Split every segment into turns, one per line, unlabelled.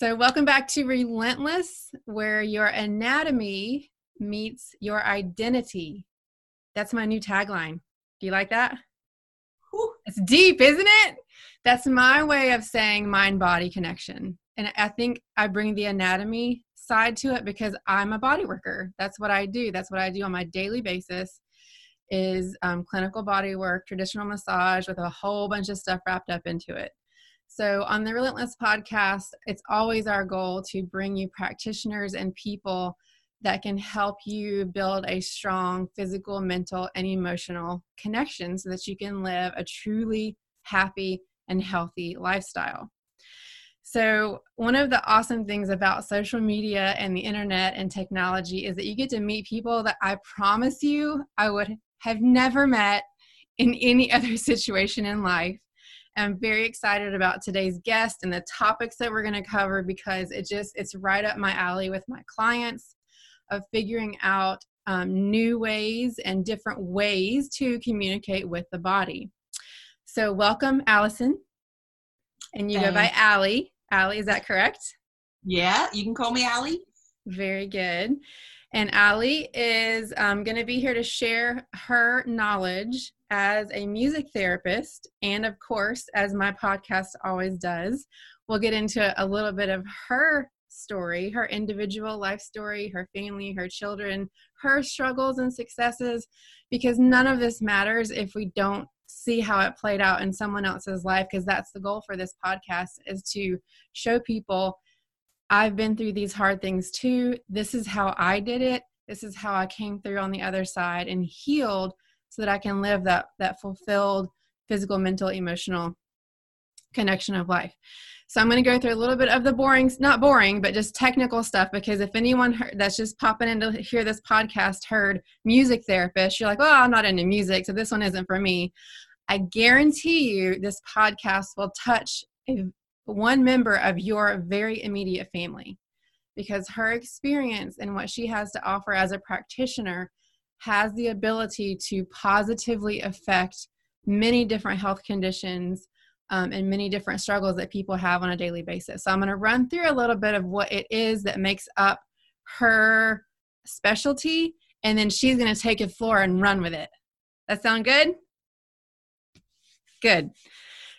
So, welcome back to Relentless, where your anatomy meets your identity. That's my new tagline. Do you like that? Whew. It's deep, isn't it? That's my way of saying mind body connection. And I think I bring the anatomy side to it because I'm a body worker. That's what I do. That's what I do on my daily basis is um, clinical body work, traditional massage with a whole bunch of stuff wrapped up into it. So, on the Relentless podcast, it's always our goal to bring you practitioners and people that can help you build a strong physical, mental, and emotional connection so that you can live a truly happy and healthy lifestyle. So, one of the awesome things about social media and the internet and technology is that you get to meet people that I promise you I would have never met in any other situation in life. I'm very excited about today's guest and the topics that we're going to cover because it just it's right up my alley with my clients of figuring out um, new ways and different ways to communicate with the body. So, welcome, Allison. And you Thanks. go by Allie. Allie, is that correct?
Yeah, you can call me Allie.
Very good. And Allie is um, going to be here to share her knowledge as a music therapist. And of course, as my podcast always does, we'll get into a little bit of her story, her individual life story, her family, her children, her struggles and successes, because none of this matters if we don't see how it played out in someone else's life because that's the goal for this podcast is to show people I've been through these hard things too. This is how I did it. This is how I came through on the other side and healed so that I can live that that fulfilled physical, mental, emotional connection of life. So I'm going to go through a little bit of the boring, not boring, but just technical stuff because if anyone heard, that's just popping in to hear this podcast heard music therapist, you're like, well, I'm not into music, so this one isn't for me. I guarantee you this podcast will touch a, one member of your very immediate family because her experience and what she has to offer as a practitioner has the ability to positively affect many different health conditions um, and many different struggles that people have on a daily basis. So I'm going to run through a little bit of what it is that makes up her specialty, and then she's going to take the floor and run with it. That sound good? Good.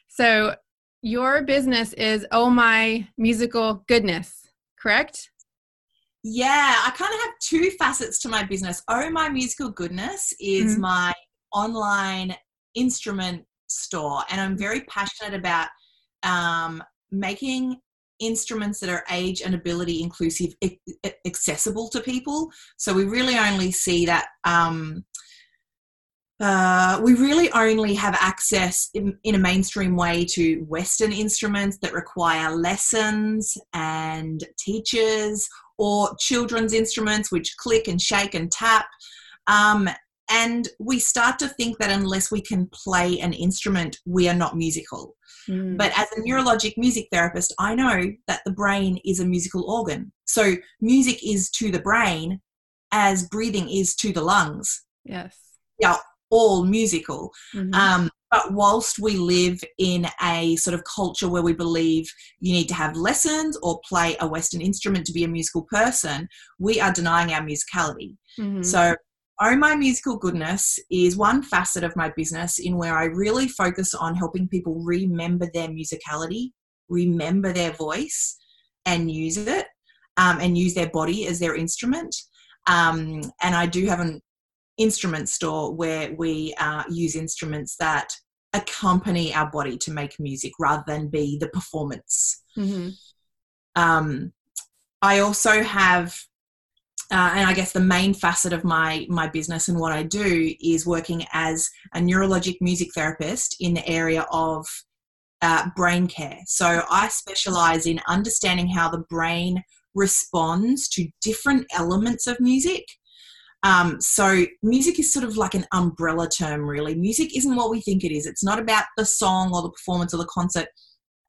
So your business is Oh My Musical Goodness, correct?
Yeah, I kind of have two facets to my business. Oh My Musical Goodness is mm-hmm. my online instrument store, and I'm very passionate about um, making instruments that are age and ability inclusive accessible to people so we really only see that um, uh, we really only have access in, in, a mainstream way to Western instruments that require lessons and teachers, or children's instruments which click and shake and tap. Um, and we start to think that unless we can play an instrument, we are not musical. Mm. But as a neurologic music therapist, I know that the brain is a musical organ. So music is to the brain as breathing is to the lungs.
Yes.
Yeah, all musical. Mm-hmm. Um, but whilst we live in a sort of culture where we believe you need to have lessons or play a Western instrument to be a musical person, we are denying our musicality. Mm-hmm. So Oh My Musical Goodness is one facet of my business in where I really focus on helping people remember their musicality, remember their voice, and use it, um, and use their body as their instrument. Um, and I do have an instrument store where we uh, use instruments that accompany our body to make music rather than be the performance. Mm-hmm. Um, I also have uh, and I guess the main facet of my my business and what I do is working as a neurologic music therapist in the area of uh, brain care. So I specialize in understanding how the brain responds to different elements of music. Um, so music is sort of like an umbrella term, really. Music isn't what we think it is. It's not about the song or the performance or the concert.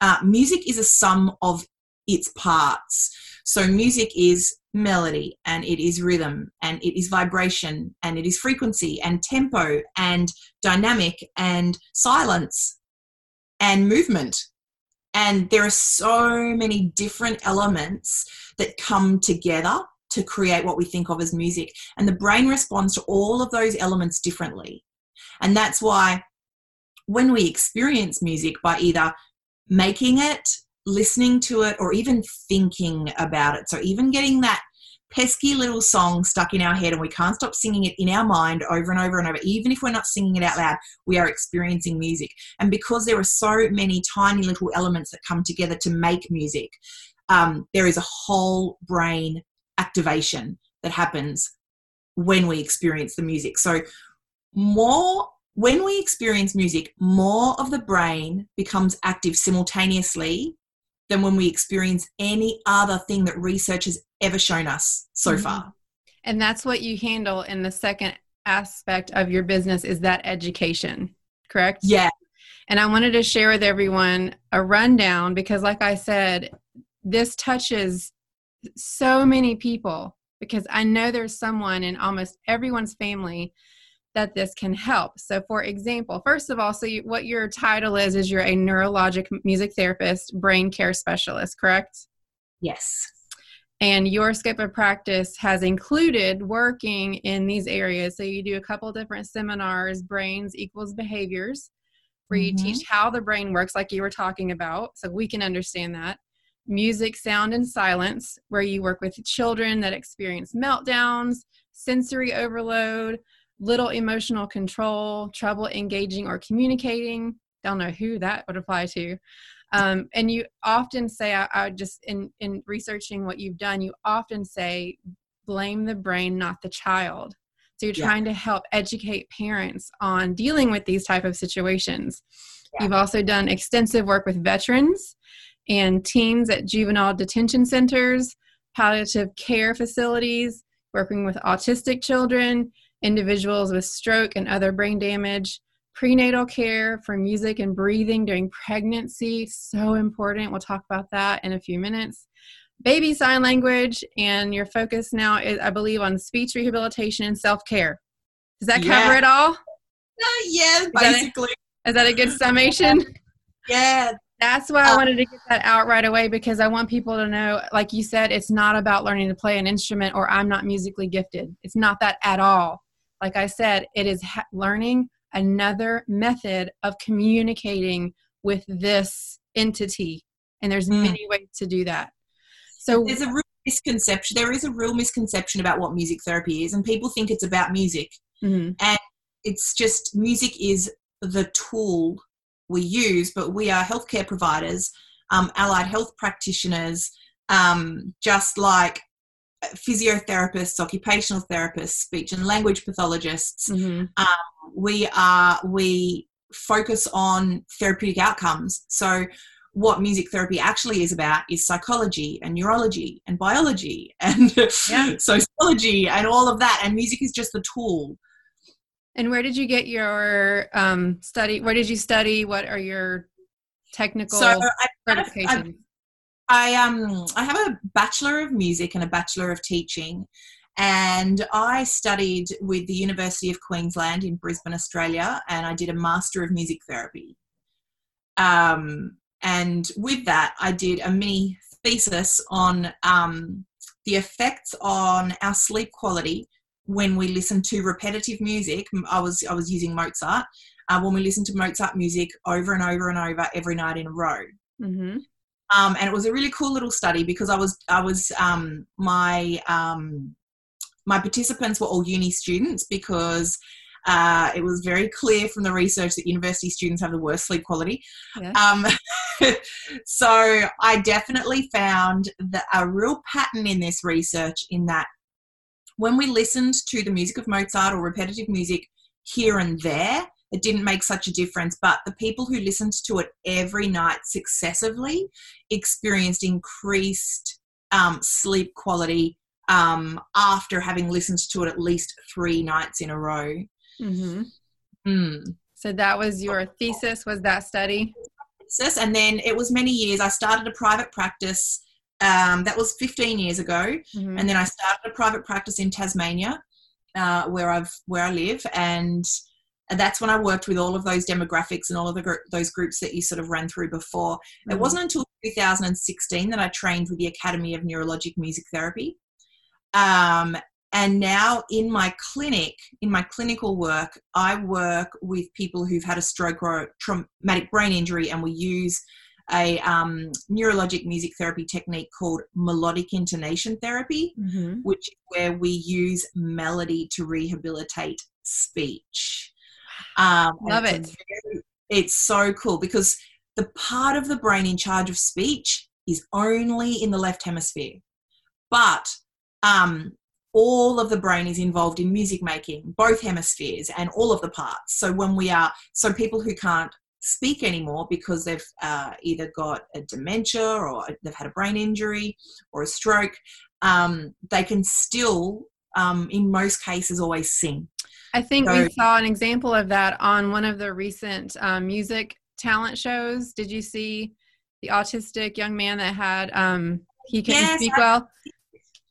Uh, music is a sum of its parts. So music is melody and it is rhythm and it is vibration and it is frequency and tempo and dynamic and silence and movement And there are so many different elements that come together to create what we think of as music. And the brain responds to all of those elements differently. And that's why when we experience music by either making it, listening to it, or even thinking about it, so even getting that pesky little song stuck in our head and we can't stop singing it in our mind over and over and over. Even if we're not singing it out loud, we are experiencing music. And because there are so many tiny little elements that come together to make music, um, there is a whole brain activation that happens when we experience the music. So, more when we experience music, more of the brain becomes active simultaneously than when we experience any other thing that research has ever shown us so mm-hmm. far.
And that's what you handle in the second aspect of your business is that education, correct?
Yeah.
And I wanted to share with everyone a rundown because like I said, this touches so many people because I know there's someone in almost everyone's family that this can help. So, for example, first of all, so you, what your title is is you're a neurologic music therapist, brain care specialist, correct?
Yes.
And your scope of practice has included working in these areas. So, you do a couple different seminars, brains equals behaviors, where you mm-hmm. teach how the brain works, like you were talking about, so we can understand that. Music, sound, and silence, where you work with children that experience meltdowns, sensory overload, little emotional control, trouble engaging or communicating. Don't know who that would apply to. Um, and you often say, I, I just in in researching what you've done, you often say, blame the brain, not the child. So you're yeah. trying to help educate parents on dealing with these type of situations. Yeah. You've also done extensive work with veterans and teens at juvenile detention centers, palliative care facilities, working with autistic children, individuals with stroke and other brain damage, prenatal care for music and breathing during pregnancy, so important. We'll talk about that in a few minutes. Baby sign language, and your focus now is, I believe, on speech rehabilitation and self care. Does that yeah. cover it all?
Uh, yeah, basically. Is
that, a, is that a good summation?
Yeah,
that's why I uh, wanted to get that out right away because I want people to know, like you said, it's not about learning to play an instrument or I'm not musically gifted. It's not that at all like I said, it is ha- learning another method of communicating with this entity. And there's mm. many ways to do that.
So there's a real misconception. There is a real misconception about what music therapy is, and people think it's about music. Mm-hmm. And it's just music is the tool we use, but we are healthcare providers, um, allied health practitioners, um, just like physiotherapists, occupational therapists, speech and language pathologists. Mm-hmm. Um, we are we focus on therapeutic outcomes. So what music therapy actually is about is psychology and neurology and biology and yeah. sociology and all of that. And music is just the tool.
And where did you get your um, study? Where did you study? What are your technical so certifications?
I um I have a bachelor of music and a bachelor of teaching, and I studied with the University of Queensland in Brisbane, Australia, and I did a master of music therapy. Um, and with that, I did a mini thesis on um, the effects on our sleep quality when we listen to repetitive music. I was I was using Mozart uh, when we listen to Mozart music over and over and over every night in a row. Mm-hmm. Um, and it was a really cool little study because I was I was um, my um, my participants were all uni students because uh, it was very clear from the research that university students have the worst sleep quality. Yeah. Um, so I definitely found that a real pattern in this research in that when we listened to the music of Mozart or repetitive music here and there, it didn't make such a difference. But the people who listened to it every night successively experienced increased um, sleep quality um, after having listened to it at least three nights in a row. Mm-hmm.
Mm. So that was your thesis, was that study?
Thesis, and then it was many years. I started a private practice. Um, that was 15 years ago, mm-hmm. and then I started a private practice in Tasmania, uh, where I've where I live, and that's when I worked with all of those demographics and all of the gr- those groups that you sort of ran through before. Mm-hmm. It wasn't until 2016 that I trained with the Academy of Neurologic Music Therapy. Um, and now in my clinic, in my clinical work, I work with people who've had a stroke or a traumatic brain injury, and we use a um, neurologic music therapy technique called melodic intonation therapy, mm-hmm. which is where we use melody to rehabilitate speech.
Um, Love it.
Very, it's so cool because the part of the brain in charge of speech is only in the left hemisphere. But um, all of the brain is involved in music making, both hemispheres and all of the parts. So when we are, so people who can't speak anymore because they've uh, either got a dementia or they've had a brain injury or a stroke, um, they can still, um, in most cases, always sing.
I think so, we saw an example of that on one of the recent um, music talent shows. Did you see the autistic young man that had um, he couldn't yes, speak well?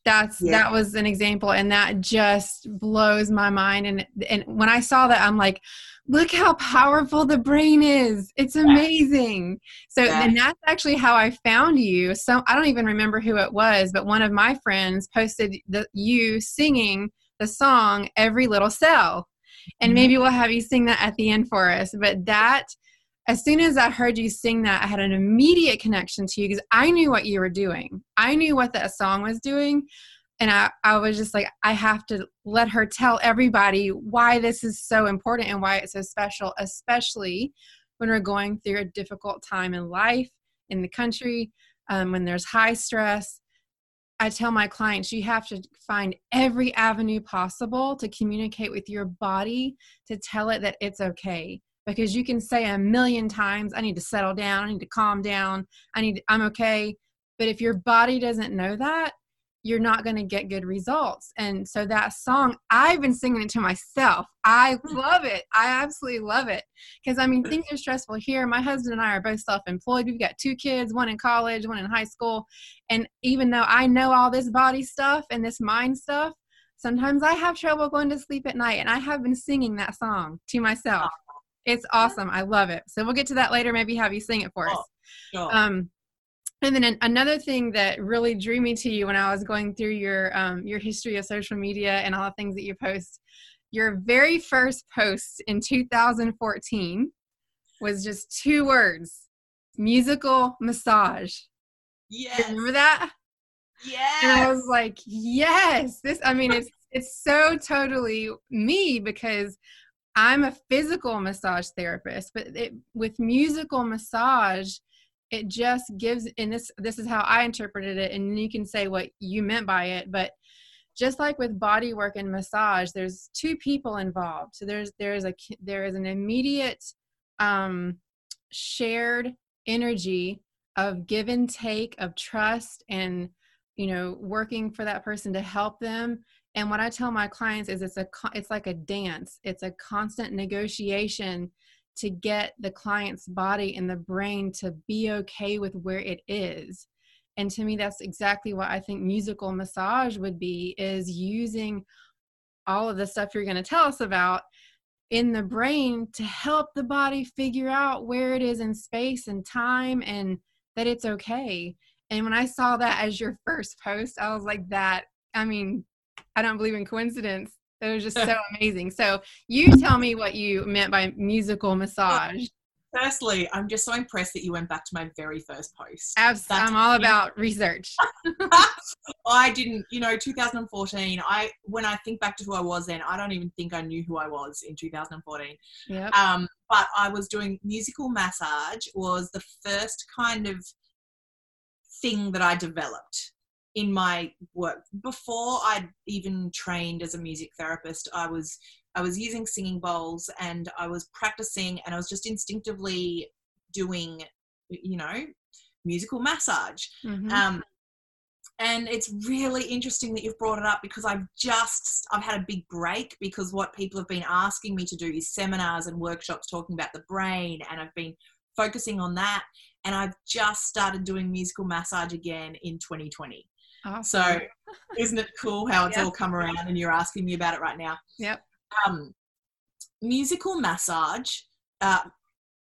That's yeah. that was an example and that just blows my mind and and when i saw that i'm like look how powerful the brain is it's amazing so yeah. and that's actually how i found you so i don't even remember who it was but one of my friends posted the you singing the song every little cell and mm-hmm. maybe we'll have you sing that at the end for us but that as soon as I heard you sing that, I had an immediate connection to you because I knew what you were doing. I knew what that song was doing. And I, I was just like, I have to let her tell everybody why this is so important and why it's so special, especially when we're going through a difficult time in life, in the country, um, when there's high stress. I tell my clients, you have to find every avenue possible to communicate with your body to tell it that it's okay because you can say a million times i need to settle down. I need to calm down. I need i'm okay. But if your body doesn't know that you're not going to get good results. And so that song i've been singing it to myself. I hmm. love it. I absolutely love it. Because i mean things are stressful here. My husband and i are both self-employed. We've got two kids one in college one in high school. And even though i know all this body stuff and this mind stuff sometimes i have trouble going to sleep at night and i have been singing that song to myself it's awesome. I love it. So we'll get to that later. Maybe have you sing it for us. Sure. Um, and then another thing that really drew me to you when I was going through your um, your history of social media and all the things that you post, your very first post in 2014 was just two words: musical massage.
Yes.
Remember that?
Yes.
And I was like, yes. This. I mean, it's it's so totally me because I'm a physical massage therapist, but it, with musical massage, it just gives, and this this is how I interpreted it, and you can say what you meant by it, but just like with body work and massage, there's two people involved. So there's there's a there is an immediate um, shared energy of give and take, of trust, and you know working for that person to help them and what i tell my clients is it's a it's like a dance. It's a constant negotiation to get the client's body and the brain to be okay with where it is. And to me that's exactly what i think musical massage would be is using all of the stuff you're going to tell us about in the brain to help the body figure out where it is in space and time and that it's okay. And when i saw that as your first post i was like that i mean I don't believe in coincidence. It was just so amazing. So you tell me what you meant by musical massage.
Firstly, I'm just so impressed that you went back to my very first post.
Absolutely. I'm all about research.
I didn't, you know, 2014, I when I think back to who I was then, I don't even think I knew who I was in 2014. Yep. Um, but I was doing musical massage was the first kind of thing that I developed in my work. Before I'd even trained as a music therapist I was I was using singing bowls and I was practicing and I was just instinctively doing you know musical massage. Mm-hmm. um, and it's really interesting that you've brought it up because I've just I've had a big break because what people have been asking me to do is seminars and workshops talking about the brain and I've been focusing on that. And I've just started doing musical massage again in 2020 Awesome. So, isn't it cool how it's yep. all come around and you're asking me about it right now?
Yep.
Um, musical massage uh,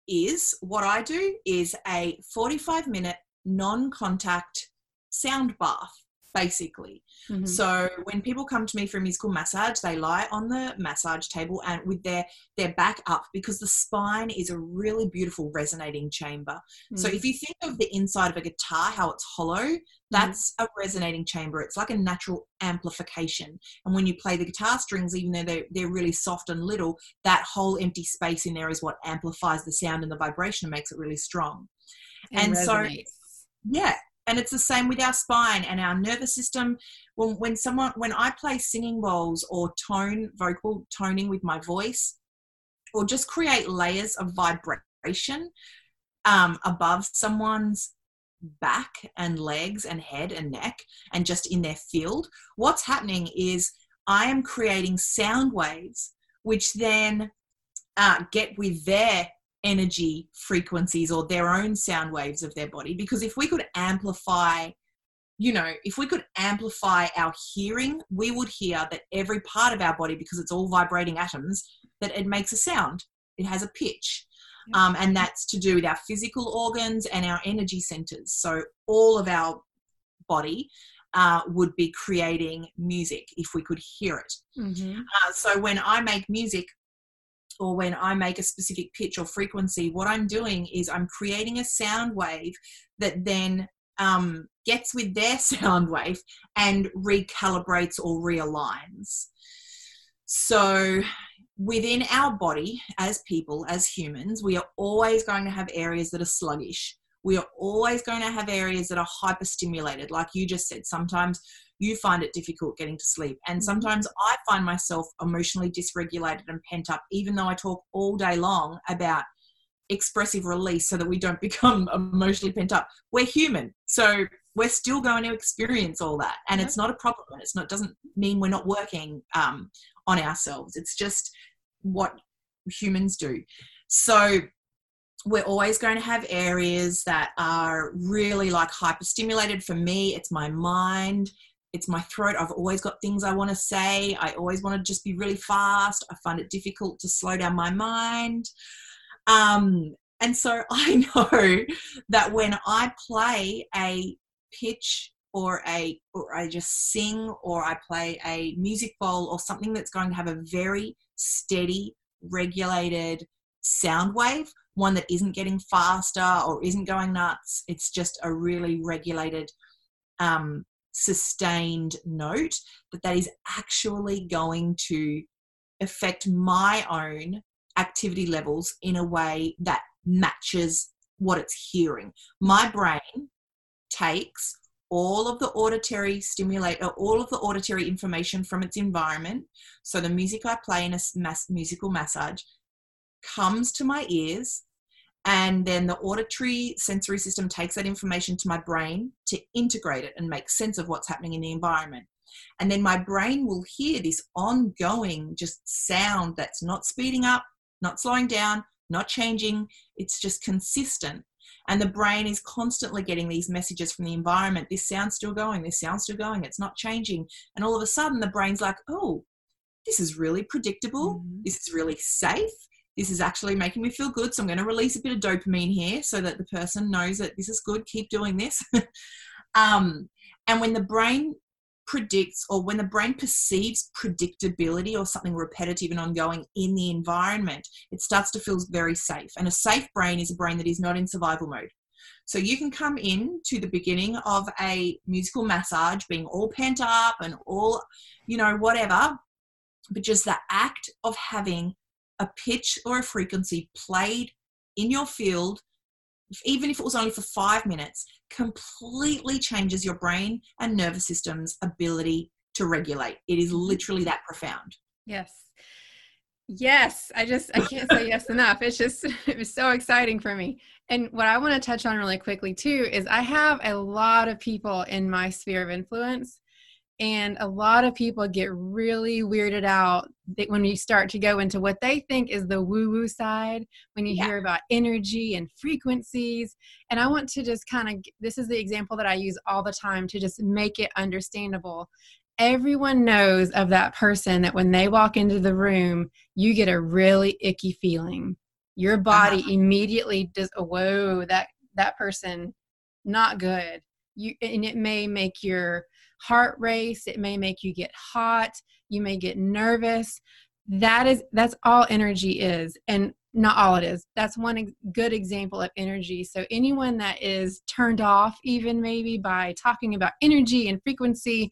is what I do is a 45 minute non contact sound bath basically. Mm-hmm. So when people come to me for a musical massage, they lie on the massage table and with their their back up because the spine is a really beautiful resonating chamber. Mm-hmm. So if you think of the inside of a guitar, how it's hollow, mm-hmm. that's mm-hmm. a resonating chamber. It's like a natural amplification. And when you play the guitar strings, even though they're, they're really soft and little, that whole empty space in there is what amplifies the sound and the vibration and makes it really strong.
and so
yeah and it's the same with our spine and our nervous system. When, when someone when i play singing bowls or tone vocal toning with my voice or just create layers of vibration um, above someone's back and legs and head and neck and just in their field what's happening is i am creating sound waves which then uh, get with their energy frequencies or their own sound waves of their body. Because if we could amplify, you know, if we could amplify our hearing, we would hear that every part of our body, because it's all vibrating atoms, that it makes a sound. It has a pitch. Um, and that's to do with our physical organs and our energy centers. So all of our body uh, would be creating music if we could hear it. Mm-hmm. Uh, so when I make music, or when I make a specific pitch or frequency, what I'm doing is I'm creating a sound wave that then um, gets with their sound wave and recalibrates or realigns. So, within our body, as people, as humans, we are always going to have areas that are sluggish. We are always going to have areas that are hyperstimulated. Like you just said, sometimes you find it difficult getting to sleep. And mm-hmm. sometimes I find myself emotionally dysregulated and pent up, even though I talk all day long about expressive release so that we don't become emotionally pent up. We're human. So we're still going to experience all that. And it's not a problem. It's not doesn't mean we're not working um, on ourselves. It's just what humans do. So we're always going to have areas that are really like hyperstimulated. For me, it's my mind it's my throat. I've always got things I want to say. I always want to just be really fast. I find it difficult to slow down my mind. Um, and so I know that when I play a pitch or a or I just sing or I play a music bowl or something that's going to have a very steady, regulated sound wave, one that isn't getting faster or isn't going nuts. It's just a really regulated um, sustained note, that that is actually going to affect my own activity levels in a way that matches what it's hearing. My brain takes all of the auditory stimulate uh, all of the auditory information from its environment so the music i play in a mass, musical massage comes to my ears and then the auditory sensory system takes that information to my brain to integrate it and make sense of what's happening in the environment. And then my brain will hear this ongoing just sound that's not speeding up, not slowing down, not changing. It's just consistent. And the brain is constantly getting these messages from the environment. This sound's still going, this sound's still going, it's not changing. And all of a sudden, the brain's like, oh, this is really predictable. Mm-hmm. This is really safe this is actually making me feel good. So I'm going to release a bit of dopamine here so that the person knows that this is good. Keep doing this. um, and when the brain predicts or when the brain perceives predictability or something repetitive and ongoing in the environment, it starts to feel very safe. And a safe brain is a brain that is not in survival mode. So you can come in to the beginning of a musical massage being all pent up and all, you know, whatever, but just the act of having a pitch or a frequency played in your field, even if it was only for five minutes, completely changes your brain and nervous system's ability to regulate. It is mm-hmm. literally that profound.
Yes. Yes, I just I can't say yes enough. It's just it was so exciting for me. And what I want to touch on really quickly too is I have a lot of people in my sphere of influence and a lot of people get really weirded out when you start to go into what they think is the woo woo side, when you yeah. hear about energy and frequencies. And I want to just kind of, this is the example that I use all the time to just make it understandable. everyone knows of that person that when they walk into the room, you get a really icky feeling. Your body uh-huh. immediately does, oh, whoa, that that person not good. You and it may make your heart race, it may make you get hot, you may get nervous. That is that's all energy is. And not all it is. That's one good example of energy. So, anyone that is turned off, even maybe by talking about energy and frequency,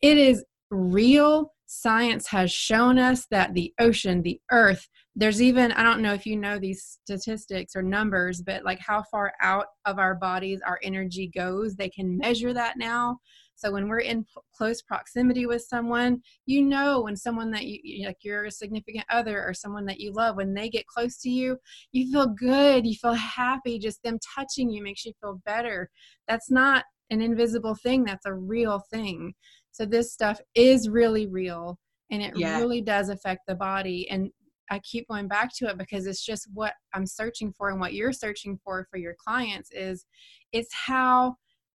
it is real. Science has shown us that the ocean, the earth, there's even, I don't know if you know these statistics or numbers, but like how far out of our bodies our energy goes. They can measure that now. So when we're in p- close proximity with someone, you know when someone that you like your significant other or someone that you love, when they get close to you, you feel good, you feel happy. Just them touching you makes you feel better. That's not an invisible thing, that's a real thing. So this stuff is really real and it yeah. really does affect the body and I keep going back to it because it's just what I'm searching for and what you're searching for for your clients is it's how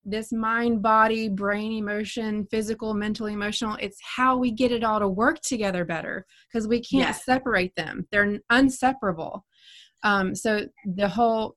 this mind, body, brain, emotion, physical, mental, emotional, it's how we get it all to work together better because we can't yes. separate them. They're inseparable Um, so the whole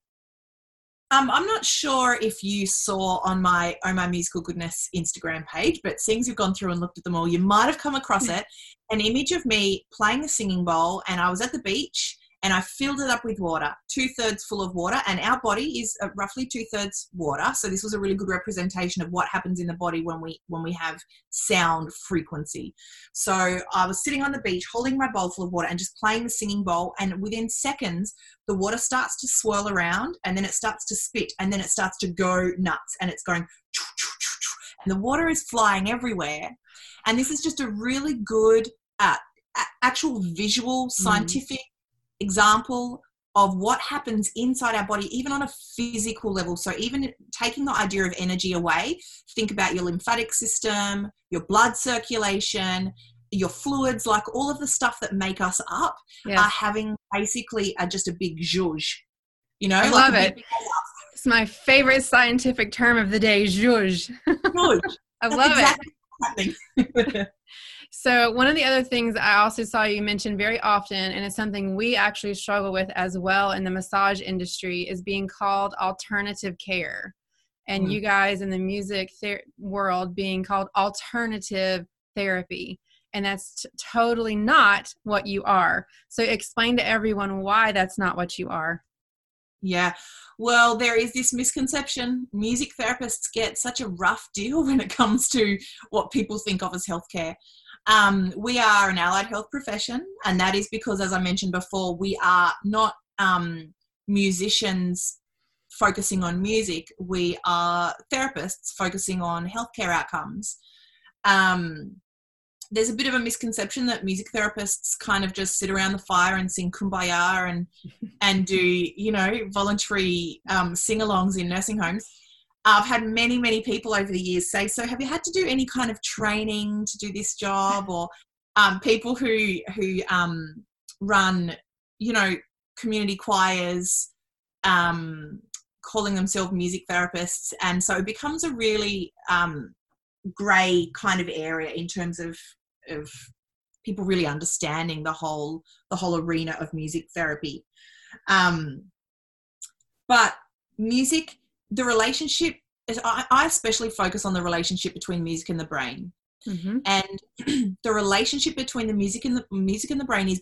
um, I'm not sure if you saw on my Oh My Musical Goodness Instagram page, but seeing you've gone through and looked at them all, you might have come across it. An image of me playing a singing bowl, and I was at the beach and I filled it up with water, two thirds full of water. And our body is uh, roughly two thirds water, so this was a really good representation of what happens in the body when we when we have sound frequency. So I was sitting on the beach, holding my bowl full of water, and just playing the singing bowl. And within seconds, the water starts to swirl around, and then it starts to spit, and then it starts to go nuts, and it's going. And the water is flying everywhere. And this is just a really good uh, actual visual mm. scientific example of what happens inside our body, even on a physical level. So, even taking the idea of energy away, think about your lymphatic system, your blood circulation, your fluids, like all of the stuff that make us up, yeah. are having basically a, just a big zhuzh. You know,
I
like
love it. It's my favorite scientific term of the day, zhuzh. zhuzh. I That's love exactly it. So, one of the other things I also saw you mention very often, and it's something we actually struggle with as well in the massage industry, is being called alternative care. And mm. you guys in the music ther- world being called alternative therapy. And that's t- totally not what you are. So, explain to everyone why that's not what you are.
Yeah. Well, there is this misconception. Music therapists get such a rough deal when it comes to what people think of as healthcare. Um, we are an allied health profession, and that is because, as I mentioned before, we are not um, musicians focusing on music. We are therapists focusing on healthcare outcomes. Um, there's a bit of a misconception that music therapists kind of just sit around the fire and sing kumbaya and and do you know voluntary um, sing-alongs in nursing homes I've had many, many people over the years say, "So, have you had to do any kind of training to do this job?" Or um, people who who um, run, you know, community choirs, um, calling themselves music therapists, and so it becomes a really um, grey kind of area in terms of of people really understanding the whole the whole arena of music therapy. Um, but music the relationship I, I especially focus on the relationship between music and the brain mm-hmm. and the relationship between the music and the music and the brain is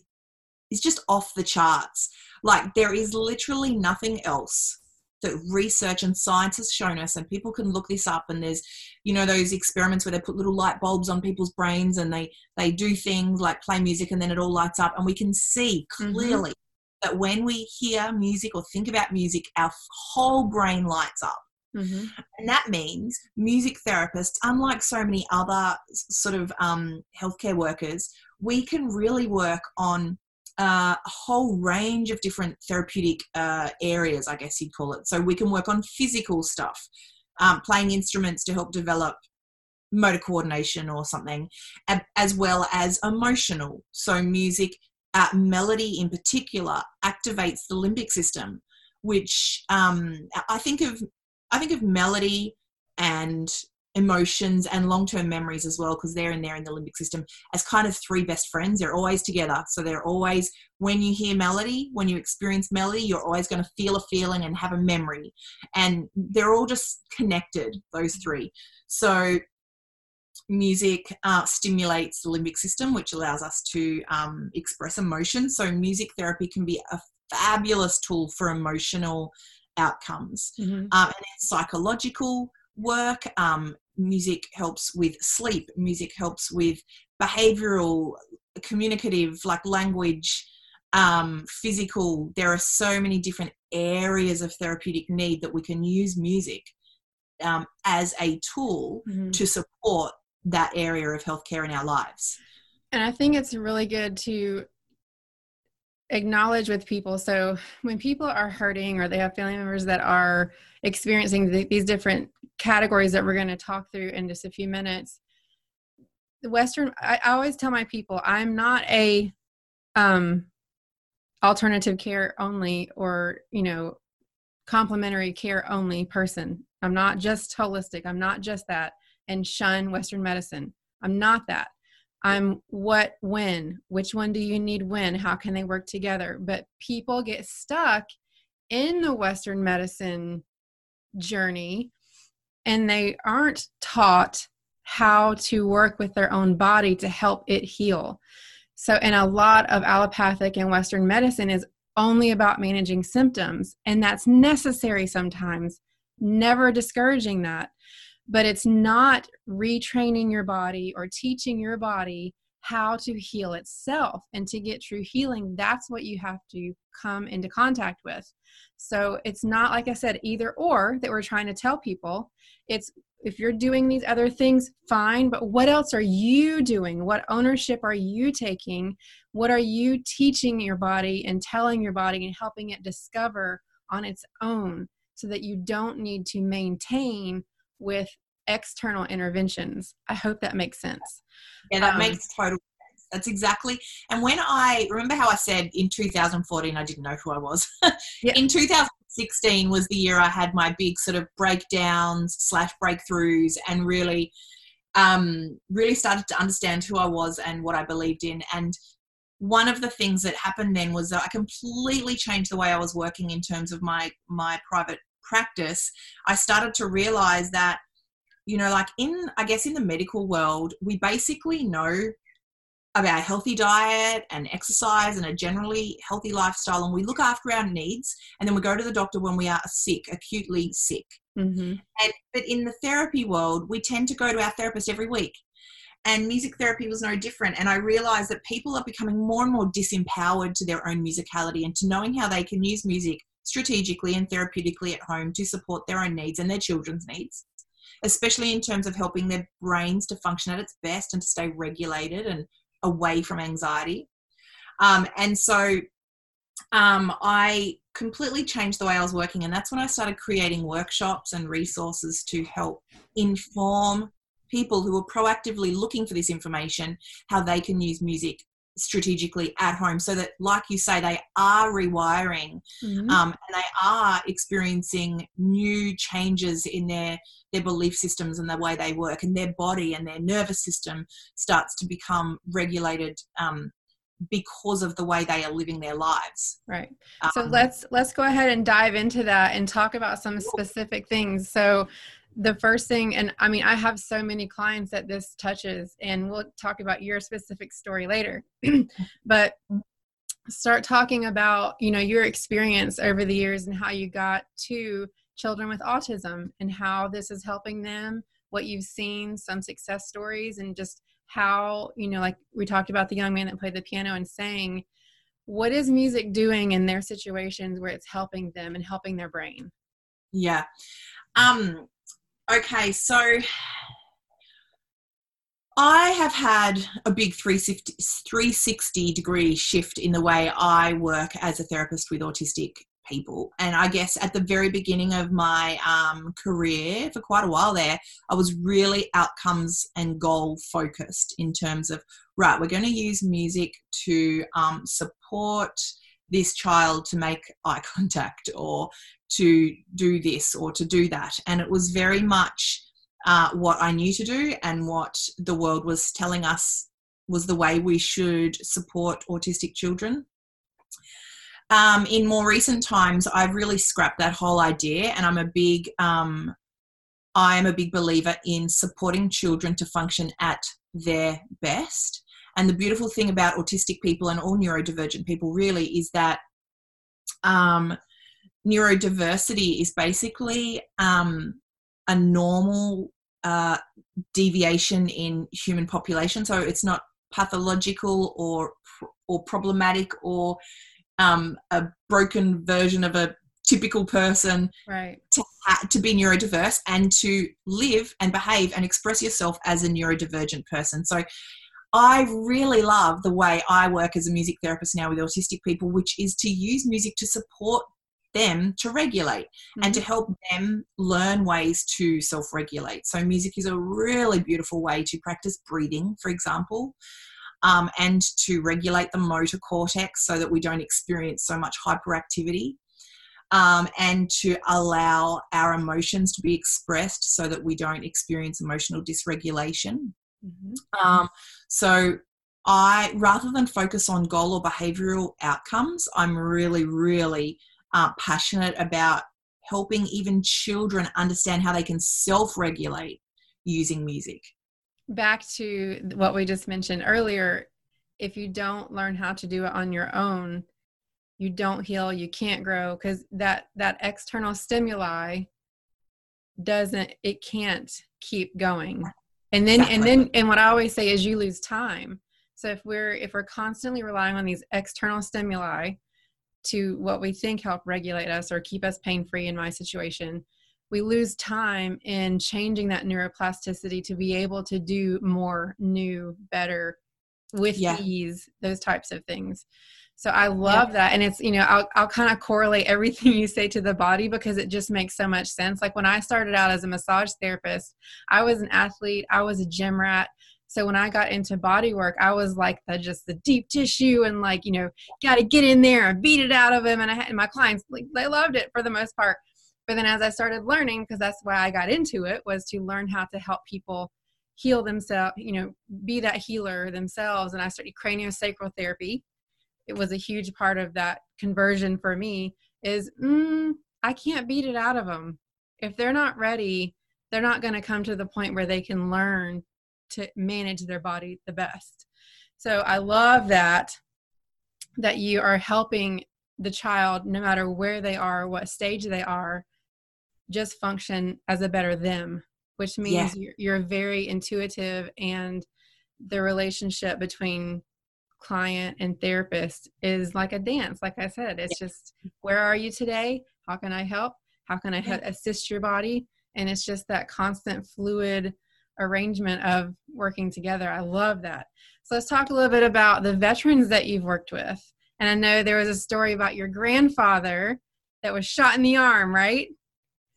is just off the charts like there is literally nothing else that research and science has shown us and people can look this up and there's you know those experiments where they put little light bulbs on people's brains and they they do things like play music and then it all lights up and we can see mm-hmm. clearly. That when we hear music or think about music our whole brain lights up Mm-hmm. And that means music therapists, unlike so many other sort of um, healthcare workers, we can really work on uh, a whole range of different therapeutic uh, areas, I guess you'd call it. So we can work on physical stuff, um, playing instruments to help develop motor coordination or something, as well as emotional. So music, uh, melody in particular, activates the limbic system, which um, I think of I think of melody and emotions and long-term memories as well because they're in there in the limbic system as kind of three best friends. They're always together. So they're always when you hear melody when you experience melody you're always going to feel a feeling and have a memory. And they're all just connected those three. So music uh, stimulates the limbic system which allows us to um, express emotion so music therapy can be a fabulous tool for emotional outcomes mm-hmm. um, and then psychological work. Um, music helps with sleep. Music helps with behavioral, communicative, like language, um, physical. There are so many different areas of therapeutic need that we can use music um, as a tool mm-hmm. to support that area of healthcare in our lives.
And I think it's really good to acknowledge with people. So when people are hurting or they have family members that are experiencing the, these different categories that we're going to talk through in just a few minutes, the Western, I, I always tell my people, I'm not a um, alternative care only or, you know, complementary care only person. I'm not just holistic. I'm not just that and shun Western medicine. I'm not that. I'm what, when, which one do you need when, how can they work together? But people get stuck in the Western medicine journey and they aren't taught how to work with their own body to help it heal. So, and a lot of allopathic and Western medicine is only about managing symptoms, and that's necessary sometimes, never discouraging that but it's not retraining your body or teaching your body how to heal itself. And to get true healing that's what you have to come into contact with. So it's not like i said either or that we're trying to tell people. It's if you're doing these other things fine but what else are you doing? What ownership are you taking? What are you teaching your body and telling your body and helping it discover on its own so that you don't need to maintain with external interventions. I hope that makes sense.
Yeah, that um, makes total sense. That's exactly. And when I remember how I said in 2014, I didn't know who I was. yeah. In 2016 was the year I had my big sort of breakdowns slash breakthroughs and really, um, really started to understand who I was and what I believed in. And one of the things that happened then was that I completely changed the way I was working in terms of my my private practice, I started to realize that, you know, like in, I guess, in the medical world, we basically know about a healthy diet and exercise and a generally healthy lifestyle, and we look after our needs, and then we go to the doctor when we are sick, acutely sick. Mm-hmm. And, but in the therapy world, we tend to go to our therapist every week. And music therapy was no different. And I realized that people are becoming more and more disempowered to their own musicality and to knowing how they can use music strategically and therapeutically at home to support their own needs and their children's needs, especially in terms of helping their brains to function at its best and to stay regulated and away from anxiety. Um, and so um, I completely changed the way I was working, and that's when I started creating workshops and resources to help inform people who are proactively looking for this information how they can use music strategically at home so that like you say they are rewiring mm-hmm. um, and they are experiencing new changes in their their belief systems and the way they work and their body and their nervous system starts to become regulated um, because of the way they are living their lives.
Right. So um, let's let's go ahead and dive into that and talk about some specific things. So the first thing and i mean i have so many clients that this touches and we'll talk about your specific story later. But start talking about you know your experience over the years and how you got to children with autism and how this is helping them what you've seen some success stories and just how you know like we talked about the young man that played the piano and sang what is music doing in their situations where it's helping them and helping their brain?
Yeah. Um Okay, so I have had a big 360, 360 degree shift in the way I work as a therapist with autistic people. And I guess at the very beginning of my um, career, for quite a while there, I was really outcomes and goal focused in terms of, right, we're going to use music to um, support this child to make eye contact or to do this or to do that. And it was very much uh, what I knew to do and what the world was telling us was the way we should support autistic children. Um, in more recent times, I've really scrapped that whole idea, and I'm a big um, I am a big believer in supporting children to function at their best. And the beautiful thing about autistic people and all neurodivergent people really is that um, neurodiversity is basically um, a normal uh, deviation in human population. So it's not pathological or or problematic or um, a broken version of a typical person
right
to, to be neurodiverse and to live and behave and express yourself as a neurodivergent person so i really love the way i work as a music therapist now with autistic people which is to use music to support them to regulate mm-hmm. and to mm-hmm. help them learn ways to self regulate. So, music is a really beautiful way to practice breathing, for example, um, and to regulate the motor cortex so that we don't experience so much hyperactivity. Um, and to allow our emotions to be expressed so that we don't experience emotional dysregulation. Mm-hmm. Um, so, I rather than focus on goal or behavioral outcomes, I'm really, really uh, passionate about helping even children understand how they can self regulate using music.
Back to what we just mentioned earlier if you don't learn how to do it on your own, you don't heal, you can't grow because that that external stimuli doesn't it can't keep going. And then exactly. and then and what I always say is you lose time. So if we're if we're constantly relying on these external stimuli to what we think help regulate us or keep us pain free in my situation we lose time in changing that neuroplasticity to be able to do more new better with yeah. ease those types of things so i love yeah. that and it's you know i'll, I'll kind of correlate everything you say to the body because it just makes so much sense like when i started out as a massage therapist i was an athlete i was a gym rat so when I got into body work, I was like the just the deep tissue and like, you know, got to get in there and beat it out of him. And I had and my clients, like, they loved it for the most part. But then as I started learning, because that's why I got into it, was to learn how to help people heal themselves, you know, be that healer themselves. And I started craniosacral therapy. It was a huge part of that conversion for me is mm, I can't beat it out of them. If they're not ready, they're not going to come to the point where they can learn to manage their body the best. So I love that that you are helping the child no matter where they are, what stage they are, just function as a better them, which means yeah. you're, you're very intuitive and the relationship between client and therapist is like a dance like i said it's yeah. just where are you today how can i help how can i yeah. assist your body and it's just that constant fluid arrangement of working together. I love that. So let's talk a little bit about the veterans that you've worked with. And I know there was a story about your grandfather that was shot in the arm, right?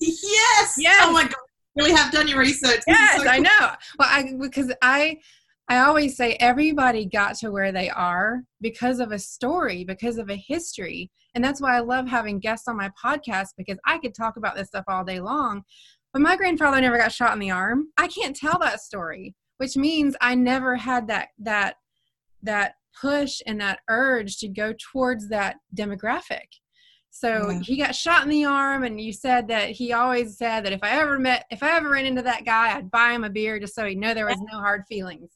Yes. Yes. Oh my god. You really have done your research.
Yes, so cool. I know. Well, I because I I always say everybody got to where they are because of a story, because of a history. And that's why I love having guests on my podcast because I could talk about this stuff all day long. But my grandfather never got shot in the arm. I can't tell that story, which means I never had that that that push and that urge to go towards that demographic. So yeah. he got shot in the arm, and you said that he always said that if I ever met, if I ever ran into that guy, I'd buy him a beer just so he'd know there was no hard feelings.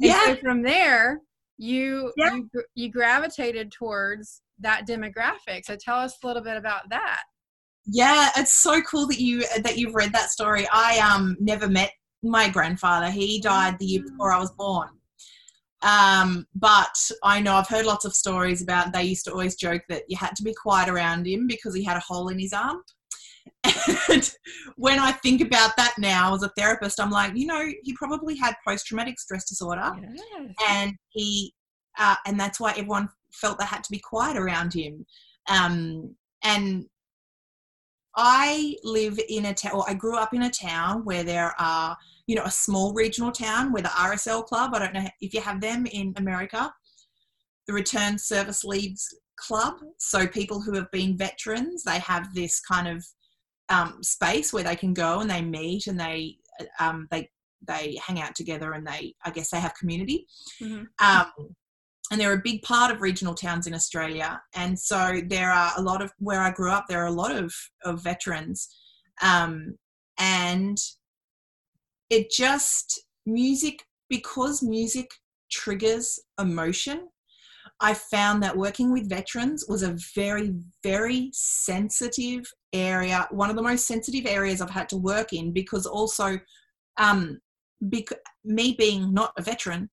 And yeah. so from there, you, yeah. you you gravitated towards that demographic. So tell us a little bit about that.
Yeah, it's so cool that you that you've read that story. I um never met my grandfather. He died the year before I was born. Um, but I know I've heard lots of stories about they used to always joke that you had to be quiet around him because he had a hole in his arm. And when I think about that now as a therapist, I'm like, you know, he probably had post traumatic stress disorder, and he, uh, and that's why everyone felt they had to be quiet around him. Um, and I live in a town, or I grew up in a town where there are, you know, a small regional town where the RSL Club, I don't know if you have them in America, the Returned Services League Club. So people who have been veterans, they have this kind of um, space where they can go and they meet and they um, they they hang out together and they I guess they have community. Mm-hmm. Um, and they're a big part of regional towns in Australia. And so there are a lot of where I grew up. There are a lot of of veterans, um, and it just music because music triggers emotion. I found that working with veterans was a very, very sensitive area, one of the most sensitive areas I've had to work in because also um, bec- me being not a veteran,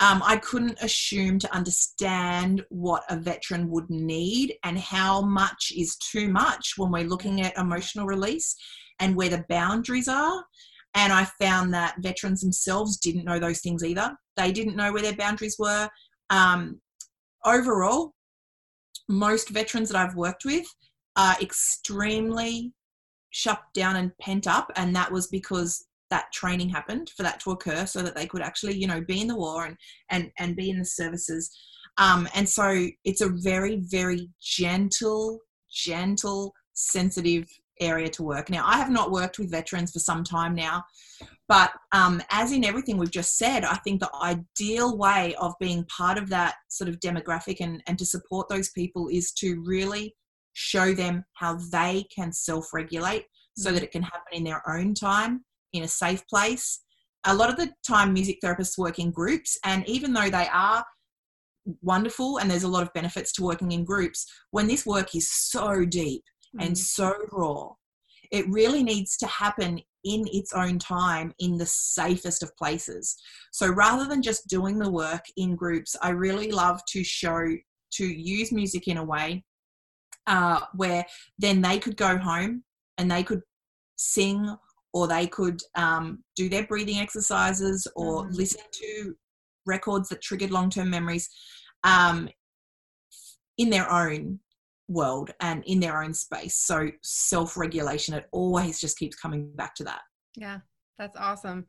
um, I couldn't assume to understand what a veteran would need and how much is too much when we're looking at emotional release and where the boundaries are. And I found that veterans themselves didn't know those things either. They didn't know where their boundaries were. Um, overall, most veterans that I've worked with are extremely shut down and pent up. And that was because that training happened for that to occur so that they could actually you know be in the war and and and be in the services. Um, and so it's a very very gentle gentle sensitive area to work. Now i have not worked with veterans for some time now but um, as in everything we've just said i think the ideal way of being part of that sort of demographic and, and to support those people is to really show them how they can self-regulate so that mm. it can happen in their own time in a safe place. A lot of the time, music therapists work in groups, and even though they are wonderful and there's a lot of benefits to working in groups, when this work is so deep mm. and so raw, it really needs to happen in its own time in the safest of places. So rather than just doing the work in groups, I really love to show to use music in a way uh, where then they could go home and they could sing or they could um, do their breathing exercises or mm. listen to records that triggered long term memories um, in their own world and in their own space. So self regulation, it always just keeps coming back to that.
Yeah, that's awesome.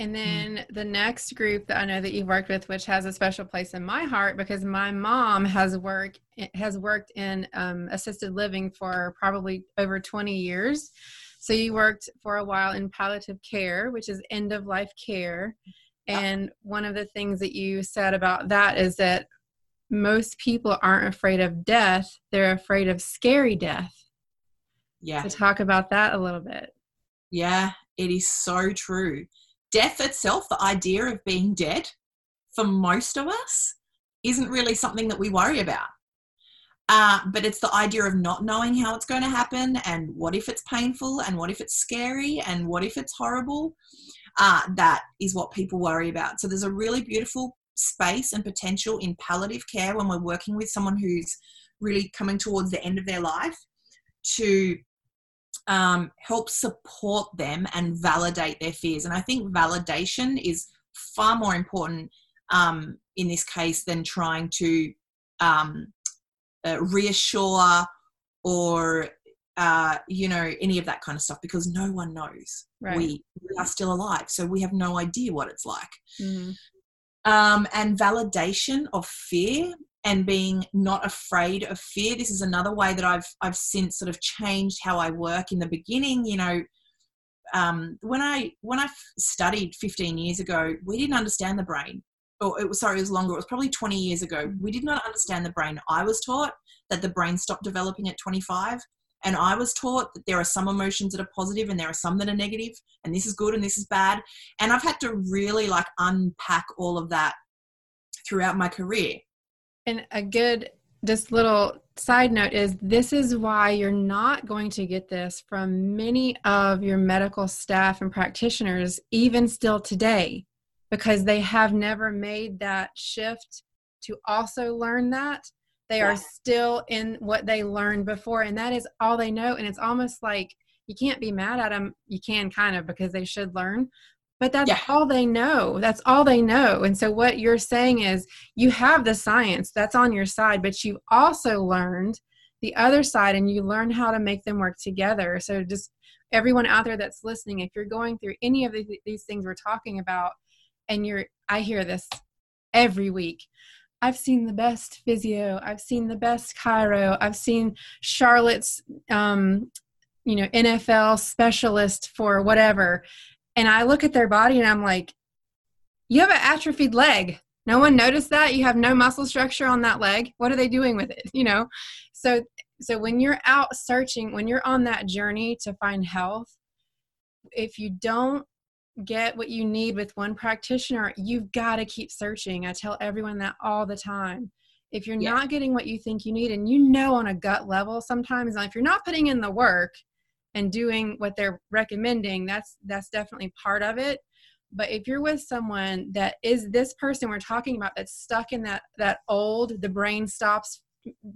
And mm. then mm. the next group that I know that you've worked with, which has a special place in my heart, because my mom has worked has worked in um, assisted living for probably over 20 years. So you worked for a while in palliative care, which is end of life care. And one of the things that you said about that is that most people aren't afraid of death, they're afraid of scary death.
Yeah.
To talk about that a little bit.
Yeah, it is so true. Death itself, the idea of being dead, for most of us, isn't really something that we worry about. Uh, but it's the idea of not knowing how it's going to happen and what if it's painful and what if it's scary and what if it's horrible. Uh, that is what people worry about. So there's a really beautiful space and potential in palliative care when we're working with someone who's really coming towards the end of their life to um, help support them and validate their fears. And I think validation is far more important um, in this case than trying to um, uh, reassure or uh, you know any of that kind of stuff because no one knows. Right. we, we, are still alive so we have no idea what it's like. Mm-hmm. um, and validation of fear and being not afraid of fear. This is another way that i've i've since sort of changed how i work in the beginning you know. Um, when i when i studied 15 years ago we didn't understand the brain or it was sorry, it was longer. It was probably 20 years ago. Mm-hmm. We did not understand the brain. I was taught that the brain stopped developing at 25. And I was taught that there are some emotions that are positive and there are some that are negative, and this is good and this is bad. And I've had to really like unpack all of that throughout my career.
And a good, just little side note is this is why you're not going to get this from many of your medical staff and practitioners, even still today because they have never made that shift to also learn that. They yeah. are still in what they learned before, and that is all they know. And it's almost like you can't be mad at them. You can kind of because they should learn, but that's yeah. all they know. That's all they know. And so, what you're saying is you have the science that's on your side, but you've also learned the other side and you learn how to make them work together. So, just everyone out there that's listening, if you're going through any of these things we're talking about, and you're i hear this every week i've seen the best physio i've seen the best chiro i've seen charlotte's um, you know nfl specialist for whatever and I look at their body and I'm like, you have an atrophied leg. No one noticed that you have no muscle structure on that leg. What are they doing with it? You know, so so when you're out searching, when you're on that journey to find health, if you don't get what you need with one practitioner, you've got to keep searching. I tell everyone that all the time. If you're yeah. not getting what you think you need, and you know on a gut level sometimes, if you're not putting in the work and doing what they're recommending, that's that's definitely part of it. But if you're with someone that is this person we're talking about that's stuck in that that old, the brain stops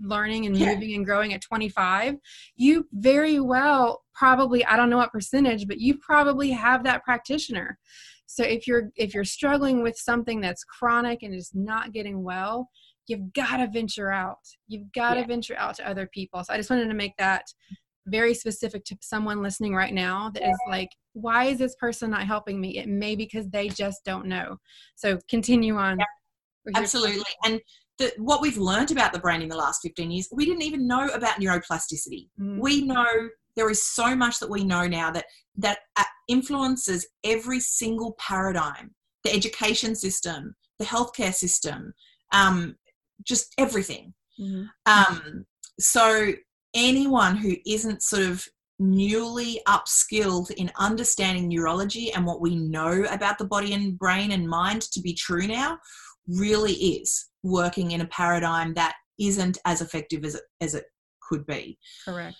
learning and moving yeah. and growing at 25 you very well probably i don't know what percentage but you probably have that practitioner. So if you're if you're struggling with something that's chronic and is not getting well you've got to venture out. You've got to yeah. venture out to other people. So i just wanted to make that very specific to someone listening right now that is like why is this person not helping me? It may be because they just don't know. So continue on yeah.
absolutely. And that what we've learned about the brain in the last 15 years, we didn't even know about neuroplasticity. Mm. We know there is so much that we know now that that uh, influences every single paradigm, the education system, the healthcare system, um, just everything. Mm-hmm. Um, so anyone who isn't sort of newly upskilled in understanding neurology and what we know about the body and brain and mind to be true now really is working in a paradigm that isn't as effective as it, as it could be.
Correct.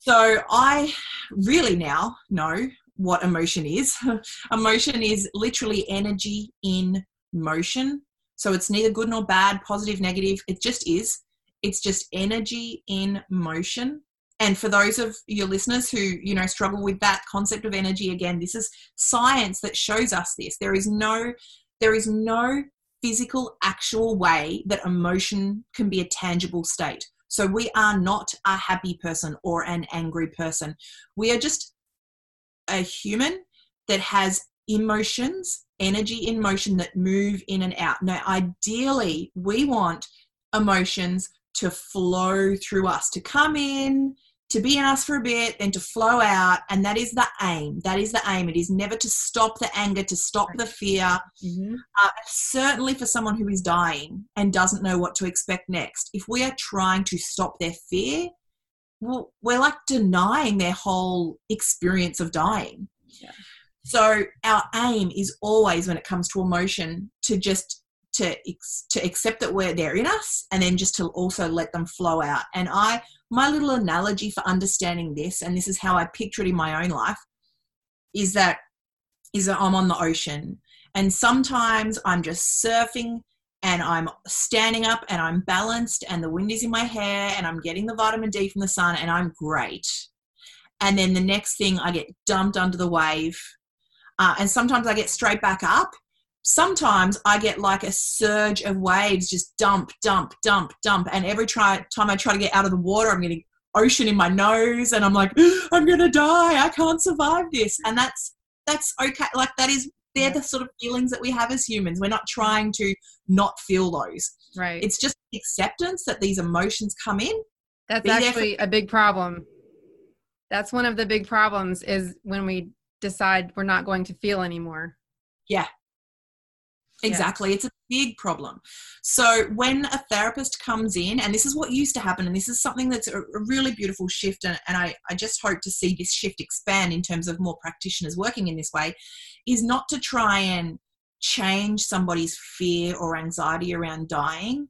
So I really now know what emotion is. emotion is literally energy in motion. So it's neither good nor bad, positive, negative. It just is. It's just energy in motion. And for those of your listeners who, you know, struggle with that concept of energy again, this is science that shows us this. There is no there is no physical, actual way that emotion can be a tangible state. So we are not a happy person or an angry person. We are just a human that has emotions, energy in motion that move in and out. Now, ideally, we want emotions to flow through us, to come in, to be in us for a bit, then to flow out. And that is the aim. That is the aim. It is never to stop the anger, to stop the fear. Mm-hmm. Uh, certainly for someone who is dying and doesn't know what to expect next, if we are trying to stop their fear, well, we're like denying their whole experience of dying. Yeah. So our aim is always when it comes to emotion to just to to accept that we're there in us and then just to also let them flow out. And i my little analogy for understanding this and this is how i picture it in my own life is that is that i'm on the ocean. And sometimes i'm just surfing and i'm standing up and i'm balanced and the wind is in my hair and i'm getting the vitamin d from the sun and i'm great. And then the next thing i get dumped under the wave. Uh, and sometimes i get straight back up sometimes I get like a surge of waves, just dump, dump, dump, dump. And every try, time I try to get out of the water, I'm getting ocean in my nose and I'm like, I'm going to die. I can't survive this. And that's, that's okay. Like that is, they're the sort of feelings that we have as humans. We're not trying to not feel those.
Right.
It's just acceptance that these emotions come in.
That's actually for- a big problem. That's one of the big problems is when we decide we're not going to feel anymore.
Yeah, Exactly. Yeah. It's a big problem. So when a therapist comes in, and this is what used to happen, and this is something that's a, really beautiful shift, and, and I, I just hope to see this shift expand in terms of more practitioners working in this way, is not to try and change somebody's fear or anxiety around dying,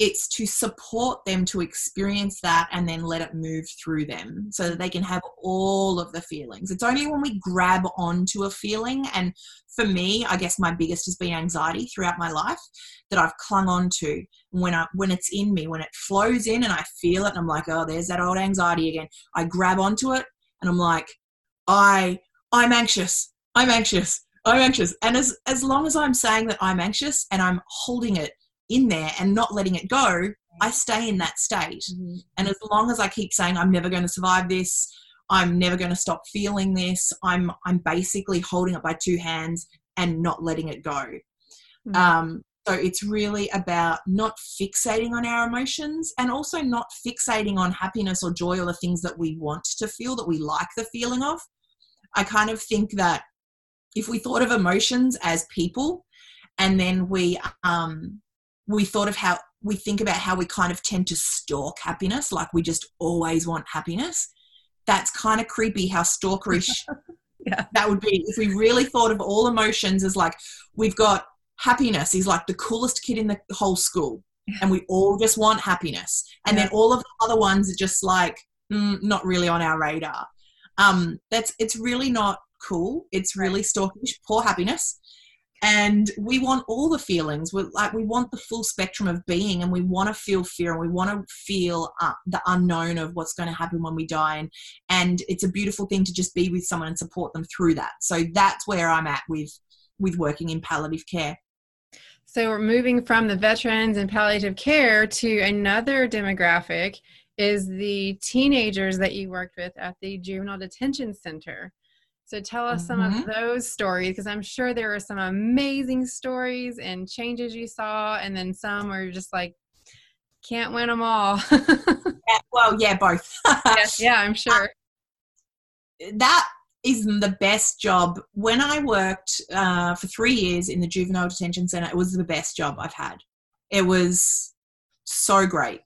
it's to support them to experience that and then let it move through them so that they can have all of the feelings. It's only when we grab onto a feeling, and for me, I guess my biggest has been anxiety throughout my life that I've clung on to. When I when it's in me, when it flows in and I feel it, and I'm like, oh, there's that old anxiety again. I grab onto it and I'm like, I I'm anxious. I'm anxious. I'm anxious. And as as long as I'm saying that I'm anxious and I'm holding it in there and not letting it go, I stay in that state. Mm-hmm. And as long as I keep saying, I'm never going to survive this, I'm never going to stop feeling this, I'm, I'm basically holding it by two hands and not letting it go. Mm-hmm. Um, so it's really about not fixating on our emotions and also not fixating on happiness or joy or the things that we want to feel, that we like the feeling of. I kind of think that if we thought of emotions as people and then we um we thought of how we think about how we kind of tend to stalk happiness like we just always want happiness. That's kind of creepy how stalkerish yeah. that would be. If we really thought of all emotions as like we've got happiness he's like the coolest kid in the whole school and we all just want happiness and yeah. then all of the other ones are just like mm, not really on our radar. Um that's it's really not cool. It's really stalkish poor happiness and we want all the feelings. We like we want the full spectrum of being and we want to feel fear and we want to feel uh, the unknown of what's going to happen when we die. And and it's a beautiful thing to just be with someone and support them through that. So that's where i'm at with with working in palliative care.
So we're moving from the veterans and palliative care to another demographic is the teenagers that you worked with at the juvenile detention center so tell us some mm-hmm. of those stories because I'm sure there are some amazing stories and changes you saw, and then some you're just like, can't win them all.
yeah, well, yeah, both.
yeah, yeah, I'm sure.
Uh, that is the best job. When I worked uh, for three years in the juvenile detention center, it was the best job I've had. It was so great.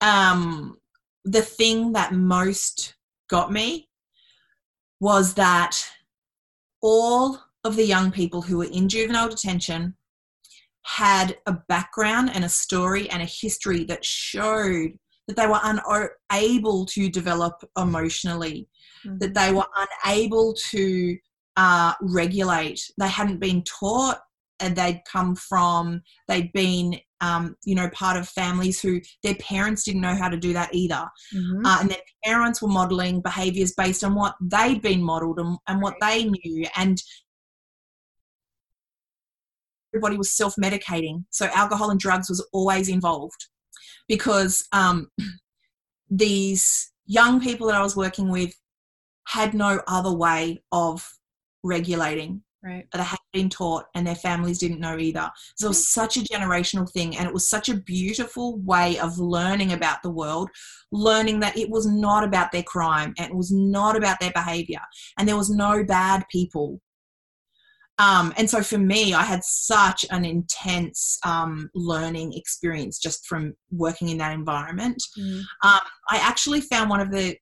Um, the thing that most got me was that all of the young people who were in juvenile detention had a background and a story and a history that showed that they were unable to develop emotionally, mm-hmm. that they were unable to uh, regulate. They hadn't been taught, and they'd come from, they'd been um, you know, part of families who their parents didn't know how to do that either. Mm-hmm. Uh, and their parents were modeling behaviors based on what they'd been modeled and, and what they knew. And everybody was self medicating. So alcohol and drugs was always involved because um, these young people that I was working with had no other way of regulating
right.
that had been taught and their families didn't know either. So it was mm-hmm. such a generational thing and it was such a beautiful way of learning about the world, learning that it was not about their crime and it was not about their behavior and there was no bad people. Um, and so for me, I had such an intense um, learning experience just from working in that environment. Mm. Um, I actually found one of the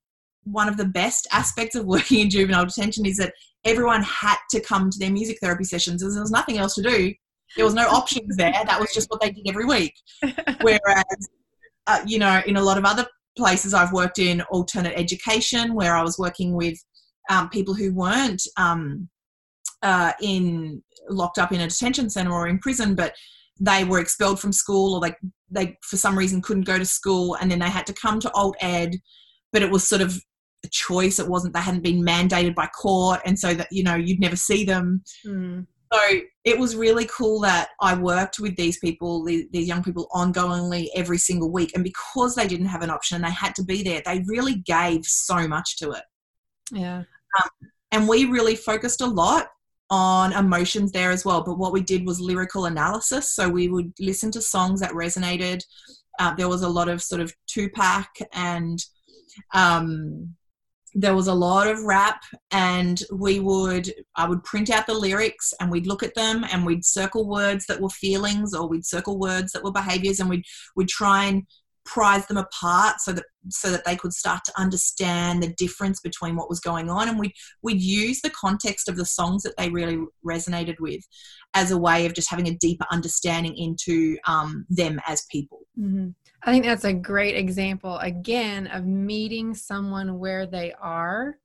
one of the best aspects of working in juvenile detention is that everyone had to come to their music therapy sessions and there was nothing else to do. There was no options there. That was just what they did every week. Whereas, uh, you know, in a lot of other places I've worked in alternate education where I was working with um, people who weren't um, uh, in locked up in a detention center or in prison, but they were expelled from school or they they for some reason couldn't go to school and then they had to come to alt ed but it was sort of a choice. It wasn't they hadn't been mandated by court, and so that you know you'd never see them. Mm. So it was really cool that I worked with these people, these, these young people, ongoingly every single week, and because they didn't have an option and they had to be there, they really gave so much to it.
Yeah,
um, and we really focused a lot on emotions there as well. But what we did was lyrical analysis. So we would listen to songs that resonated. Uh, there was a lot of sort of Tupac and um, there was a lot of rap and we would i would print out the lyrics and we'd look at them and we'd circle words that were feelings or we'd circle words that were behaviors and we'd we'd try and prize them apart so that so that they could start to understand the difference between what was going on and we'd we'd use the context of the songs that they really resonated with as a way of just having a deeper understanding into um, them as people
mm-hmm. I think that's a great example, again, of meeting someone where they are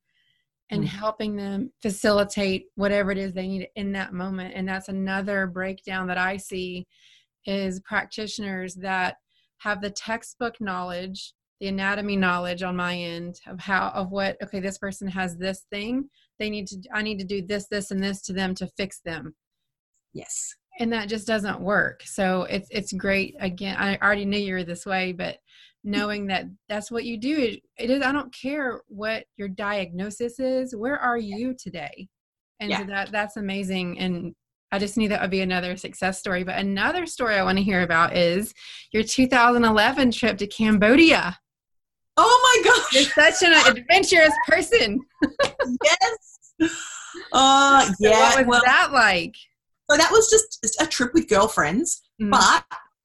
and mm. helping them facilitate whatever it is they need in that moment. And that's another breakdown that I see is practitioners that have the textbook knowledge, the anatomy knowledge on my end of how, of what, okay, this person has this thing. They need to, I need to do this, this, and this to them to fix them.
Yes
and that just doesn't work so it's it's great again i already knew you were this way but knowing that that's what you do it, it is i don't care what your diagnosis is where are you today and yeah. so that that's amazing and i just knew that would be another success story but another story i want to hear about is your 2011 trip to cambodia
oh my gosh
you're such an adventurous person
yes Oh yeah.
So what was well, that like?
So that was just a trip with girlfriends. Mm. But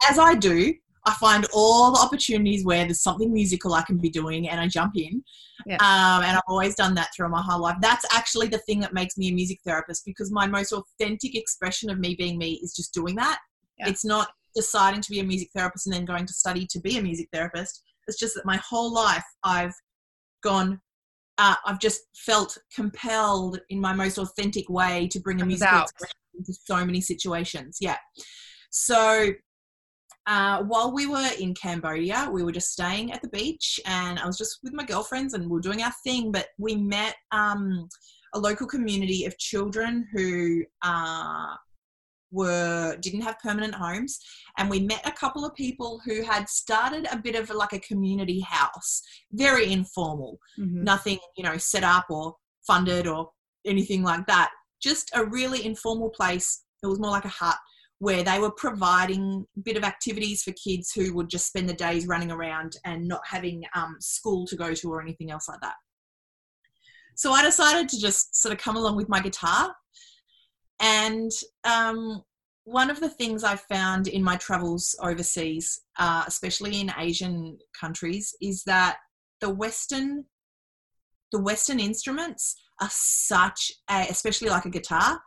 as I do, I find all the opportunities where there's something musical I can be doing and I jump in. Yeah. Um, and I've always done that throughout my whole life. That's actually the thing that makes me a music therapist because my most authentic expression of me being me is just doing that. Yeah. It's not deciding to be a music therapist and then going to study to be a music therapist. It's just that my whole life I've gone, uh, I've just felt compelled in my most authentic way to bring a musical expression into so many situations. Yeah. So uh, while we were in Cambodia, we were just staying at the beach, and I was just with my girlfriends, and we are doing our thing. But we met um, a local community of children who uh, were didn't have permanent homes, and we met a couple of people who had started a bit of like a community house, very informal, mm-hmm. nothing you know set up or funded or anything like that. Just a really informal place. It was more like a hut where they were providing a bit of activities for kids who would just spend the days running around and not having um, school to go to or anything else like that. So I decided to just sort of come along with my guitar. And um, one of the things I found in my travels overseas, uh, especially in Asian countries, is that the Western the Western instruments are such a, especially like a guitar,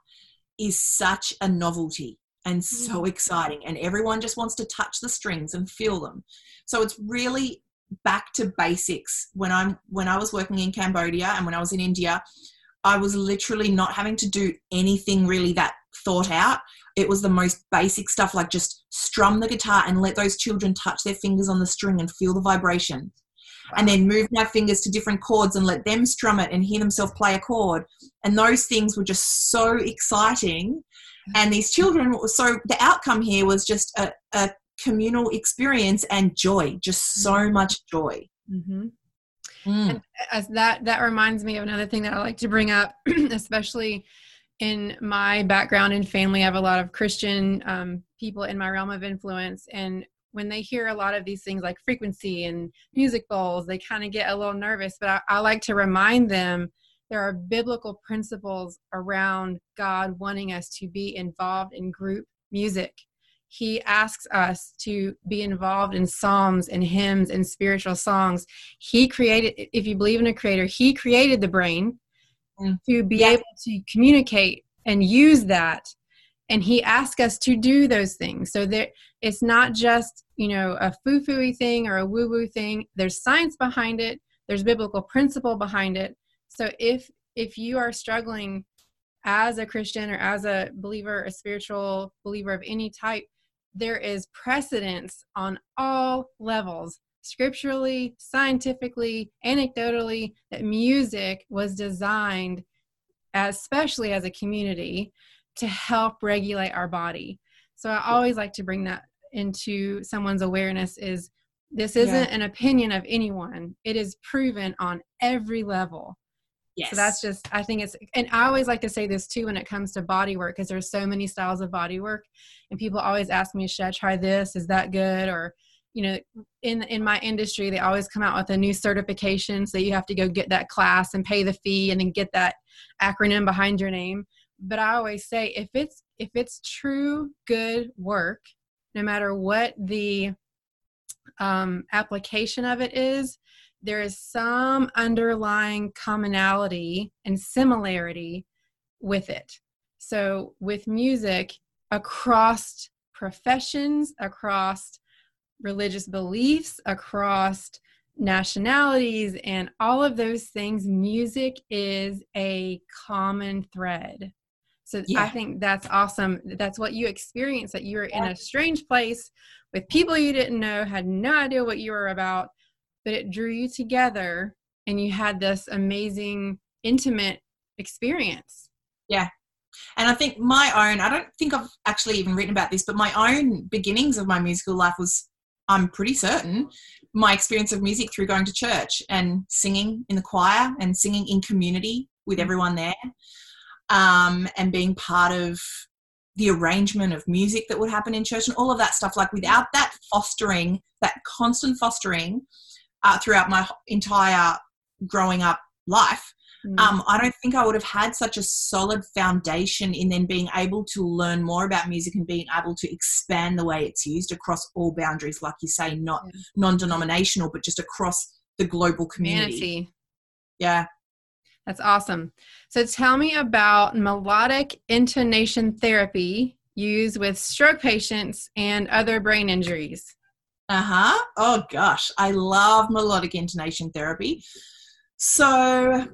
is such a novelty and so mm. exciting and everyone just wants to touch the strings and feel them so it's really back to basics when i'm when i was working in cambodia and when i was in india i was literally not having to do anything really that thought out it was the most basic stuff like just strum the guitar and let those children touch their fingers on the string and feel the vibration. And then move their fingers to different chords and let them strum it and hear themselves play a chord and those things were just so exciting and these children so the outcome here was just a, a communal experience and joy just so mm-hmm. much joy mm-hmm.
mm. and as that that reminds me of another thing that i like to bring up especially in my background and family i have a lot of christian um, people in my realm of influence and when they hear a lot of these things like frequency and music bowls they kind of get a little nervous but I, I like to remind them there are biblical principles around God wanting us to be involved in group music. He asks us to be involved in psalms and hymns and spiritual songs. He created, if you believe in a creator, He created the brain mm. to be yeah. able to communicate and use that. And He asks us to do those things. So that it's not just, you know, a foo foo thing or a woo woo thing. There's science behind it, there's biblical principle behind it so if if you are struggling as a Christian or as a believer, a spiritual believer of any type, there is precedence on all levels, scripturally, scientifically, anecdotally, that music was designed, especially as a community, to help regulate our body. So I always like to bring that into someone's awareness is this isn't yeah. an opinion of anyone. It is proven on every level Yes. So that's just, I think it's, and I always like to say this too when it comes to body work, because there's so many styles of body work. And people always ask me, should I try this? Is that good? Or, you know, in in my industry, they always come out with a new certification. So you have to go get that class and pay the fee and then get that acronym behind your name. But I always say if it's if it's true good work, no matter what the um, application of it is, there is some underlying commonality and similarity with it. So, with music, across professions, across religious beliefs, across nationalities, and all of those things, music is a common thread. So yeah. I think that's awesome. That's what you experienced that you were in a strange place with people you didn't know, had no idea what you were about, but it drew you together and you had this amazing intimate experience
yeah and i think my own i don't think i've actually even written about this but my own beginnings of my musical life was i'm pretty certain my experience of music through going to church and singing in the choir and singing in community with mm. everyone there um, and being part of the arrangement of music that would happen in church and all of that stuff like without that fostering that constant fostering uh, throughout my entire growing up life, Mm. Um, I don't think I would have had such a solid foundation in then being able to learn more about music and being able to expand the way it's used across all boundaries, like you say, not yeah. non-denominational, but just across the global community. Humanity. Yeah.
That's awesome. So tell me about melodic intonation therapy used with stroke patients and other brain injuries.
Uh huh. Oh gosh, I love melodic intonation therapy. So,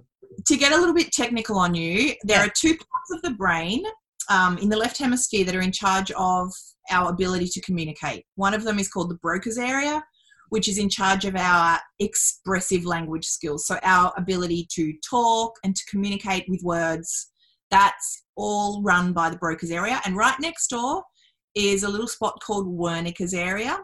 to get a little bit technical on you, there are two parts of the brain um, in the left hemisphere that are in charge of our ability to communicate. One of them is called the Broca's area, which is in charge of our expressive language skills. So, our ability to talk and to communicate with words. That's all run by the Broca's area. And right next door is a little spot called Wernicke's area.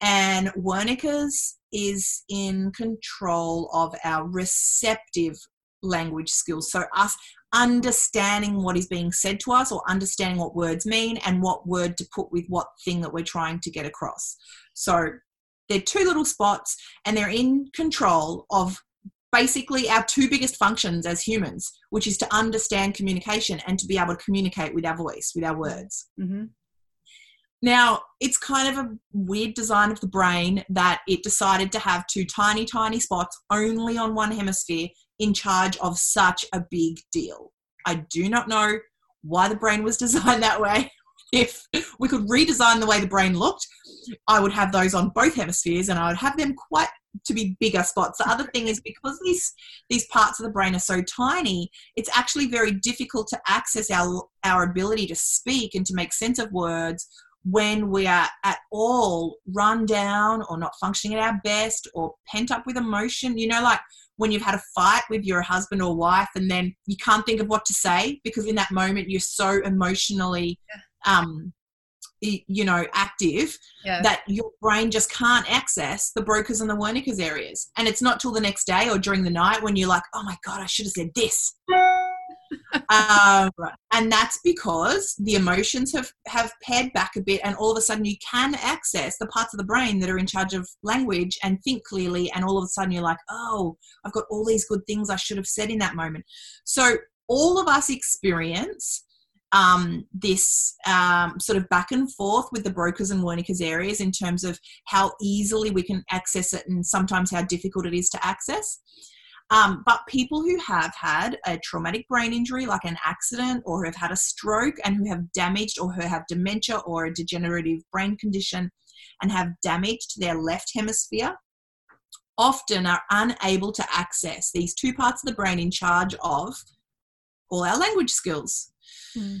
And Wernicke's is in control of our receptive language skills. So, us understanding what is being said to us or understanding what words mean and what word to put with what thing that we're trying to get across. So, they're two little spots and they're in control of basically our two biggest functions as humans, which is to understand communication and to be able to communicate with our voice, with our words. Mm-hmm. Now, it's kind of a weird design of the brain that it decided to have two tiny, tiny spots only on one hemisphere in charge of such a big deal. I do not know why the brain was designed that way. If we could redesign the way the brain looked, I would have those on both hemispheres and I would have them quite to be bigger spots. The other thing is because these these parts of the brain are so tiny, it's actually very difficult to access our our ability to speak and to make sense of words when we are at all run down or not functioning at our best or pent up with emotion. You know, like when you've had a fight with your husband or wife and then you can't think of what to say because in that moment you're so emotionally um, you know active yeah. that your brain just can't access the Broca's and the Wernicke's areas. And it's not till the next day or during the night when you're like oh my god i should have said this. Um, and that's because the emotions have have pared back a bit and all of a sudden you can access the parts of the brain that are in charge of language and think clearly and all of a sudden you're like oh i've got all these good things i should have said in that moment. So all of us experience um, this um, sort of back and forth with the Broca's and Wernicke's areas in terms of how easily we can access it and sometimes how difficult it is to access. Um, but people who have had a traumatic brain injury, like an accident, or who have had a stroke and who have damaged or who have dementia or a degenerative brain condition and have damage to their left hemisphere, often are unable to access these two parts of the brain in charge of all our language skills. Mm.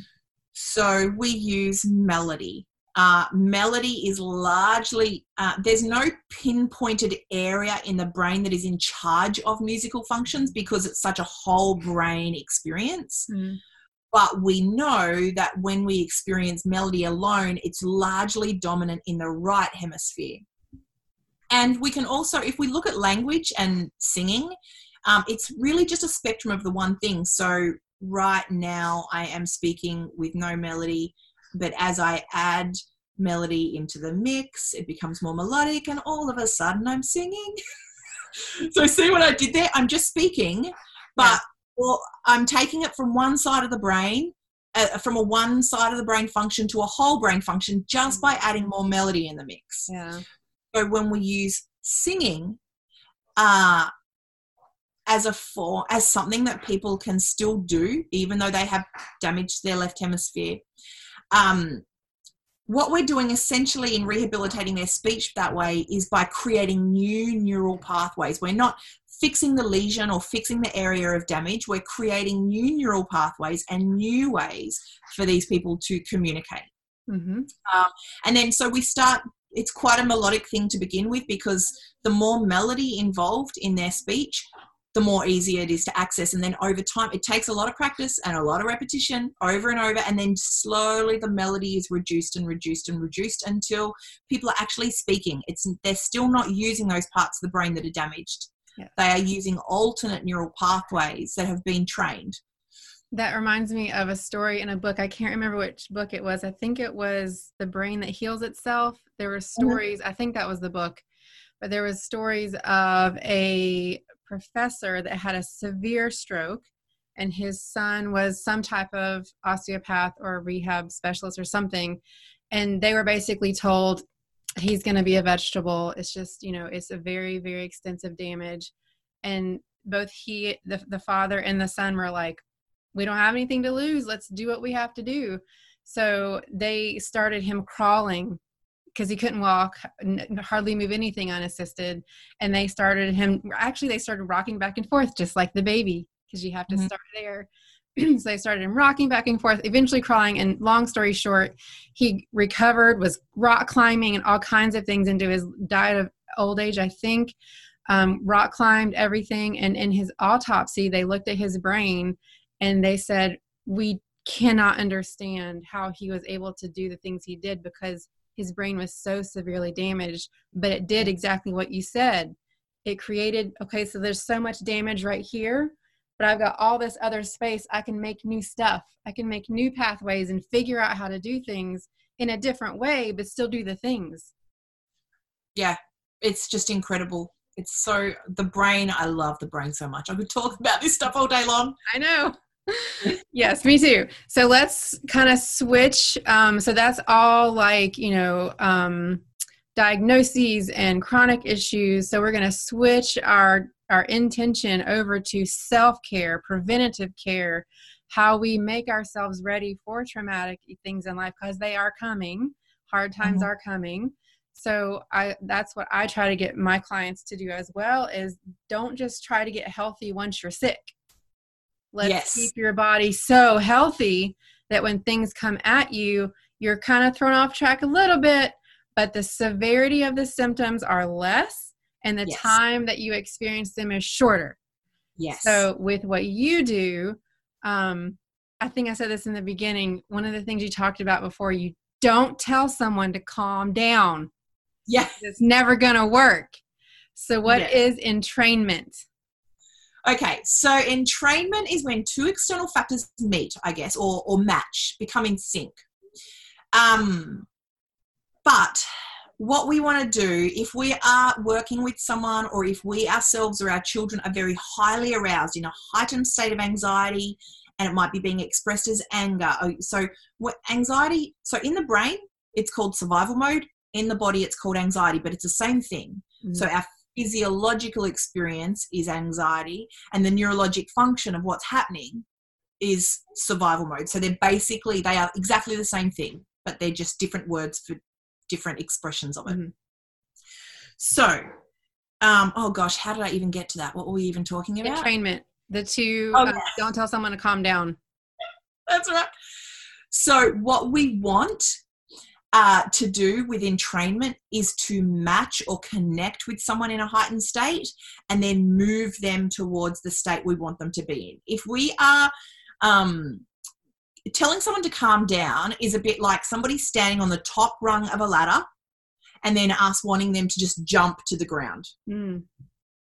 So we use melody. Uh, melody is largely, uh, there's no pinpointed area in the brain that is in charge of musical functions because it's such a whole brain experience. Mm. But we know that when we experience melody alone, it's largely dominant in the right hemisphere. And we can also, if we look at language and singing, um, it's really just a spectrum of the one thing. So right now I am speaking with no melody, but as I add melody into the mix, it becomes more melodic, and all of a sudden I'm singing. so, see what I did there? I'm just speaking, but well, I'm taking it from one side of the brain. Uh, from a one side of the brain function to a whole brain function just by adding more melody in the mix.
Yeah.
So when we use singing, uh, as a form as something that people can still do even though they have damaged their left hemisphere. Um, what we're doing essentially in rehabilitating their speech that way is by creating new neural pathways. We're not fixing the lesion or fixing the area of damage. We're creating new neural pathways and new ways for these people to communicate. Mm-hmm. um, and then so we start it's quite a melodic thing to begin with because the more melody involved in their speech the more easy it is to access. And then over time, it takes a lot of practice and a lot of repetition over and over. And then slowly the melody is reduced and reduced and reduced until people are actually speaking. It's they're still not using those parts of the brain that are damaged. Yeah. They are using alternate neural pathways that have been trained.
That reminds me of a story in a book. I can't remember which book it was. I think it was The Brain That Heals Itself. There were mm-hmm. stories, mm-hmm. I think that was the book, but there was stories of a professor that had a severe stroke and his son was some type of osteopath or rehab specialist or something and they were basically told he's going to be a vegetable. It's just you know it's a very very extensive damage. And both he the, the father and the son were like we don't have anything to lose. Let's do what we have to do. So they started him crawling because he couldn't walk hardly move anything unassisted and they started him actually they started rocking back and forth just like the baby because you have to mm-hmm. start there so they started him rocking back and forth, eventually crawling. And long story short, he recovered, was rock climbing and all kinds of things into his diet of old age, I think. Um, rock climbed everything. And in his autopsy, they looked at his brain and they said, We cannot understand how he was able to do the things he did because his brain was so severely damaged. But it did exactly what you said. It created, okay, so there's so much damage right here but I've got all this other space. I can make new stuff. I can make new pathways and figure out how to do things in a different way, but still do the things.
Yeah, it's just incredible. It's so the brain. I love the brain so much. I could talk about this stuff all day long.
I know. yes, me too. So let's kind of switch. Um, so that's all like you know um, diagnoses and chronic issues. So we're going to switch our our intention over to self care, preventative care, how we make ourselves ready for traumatic things in life because they are coming. Hard times mm-hmm. are coming. So I that's what I try to get my clients to do as well is don't just try to get healthy once you're sick. Let's yes. keep your body so healthy that when things come at you, you're kind of thrown off track a little bit, but the severity of the symptoms are less and the yes. time that you experience them is shorter.
Yes.
So with what you do, um, I think I said this in the beginning. One of the things you talked about before, you don't tell someone to calm down.
Yes.
It's never going to work. So, what yeah. is entrainment?
Okay, so entrainment is when two external factors meet, I guess, or, or match, become in sync. Um, but what we want to do if we are working with someone or if we ourselves or our children are very highly aroused in a heightened state of anxiety and it might be being expressed as anger oh, so what anxiety so in the brain it's called survival mode in the body it's called anxiety but it's the same thing mm-hmm. so our physiological experience is anxiety and the neurologic function of what's happening is survival mode so they're basically they are exactly the same thing but they're just different words for different expressions of it. Mm-hmm. So, um, oh gosh, how did I even get to that? What were we even talking about?
Entrainment. The two, oh, uh, don't tell someone to calm down.
That's right. So, what we want uh, to do with entrainment is to match or connect with someone in a heightened state and then move them towards the state we want them to be in. If we are um, telling someone to calm down is a bit like somebody standing on the top rung of a ladder and then us wanting them to just jump to the ground. Mm.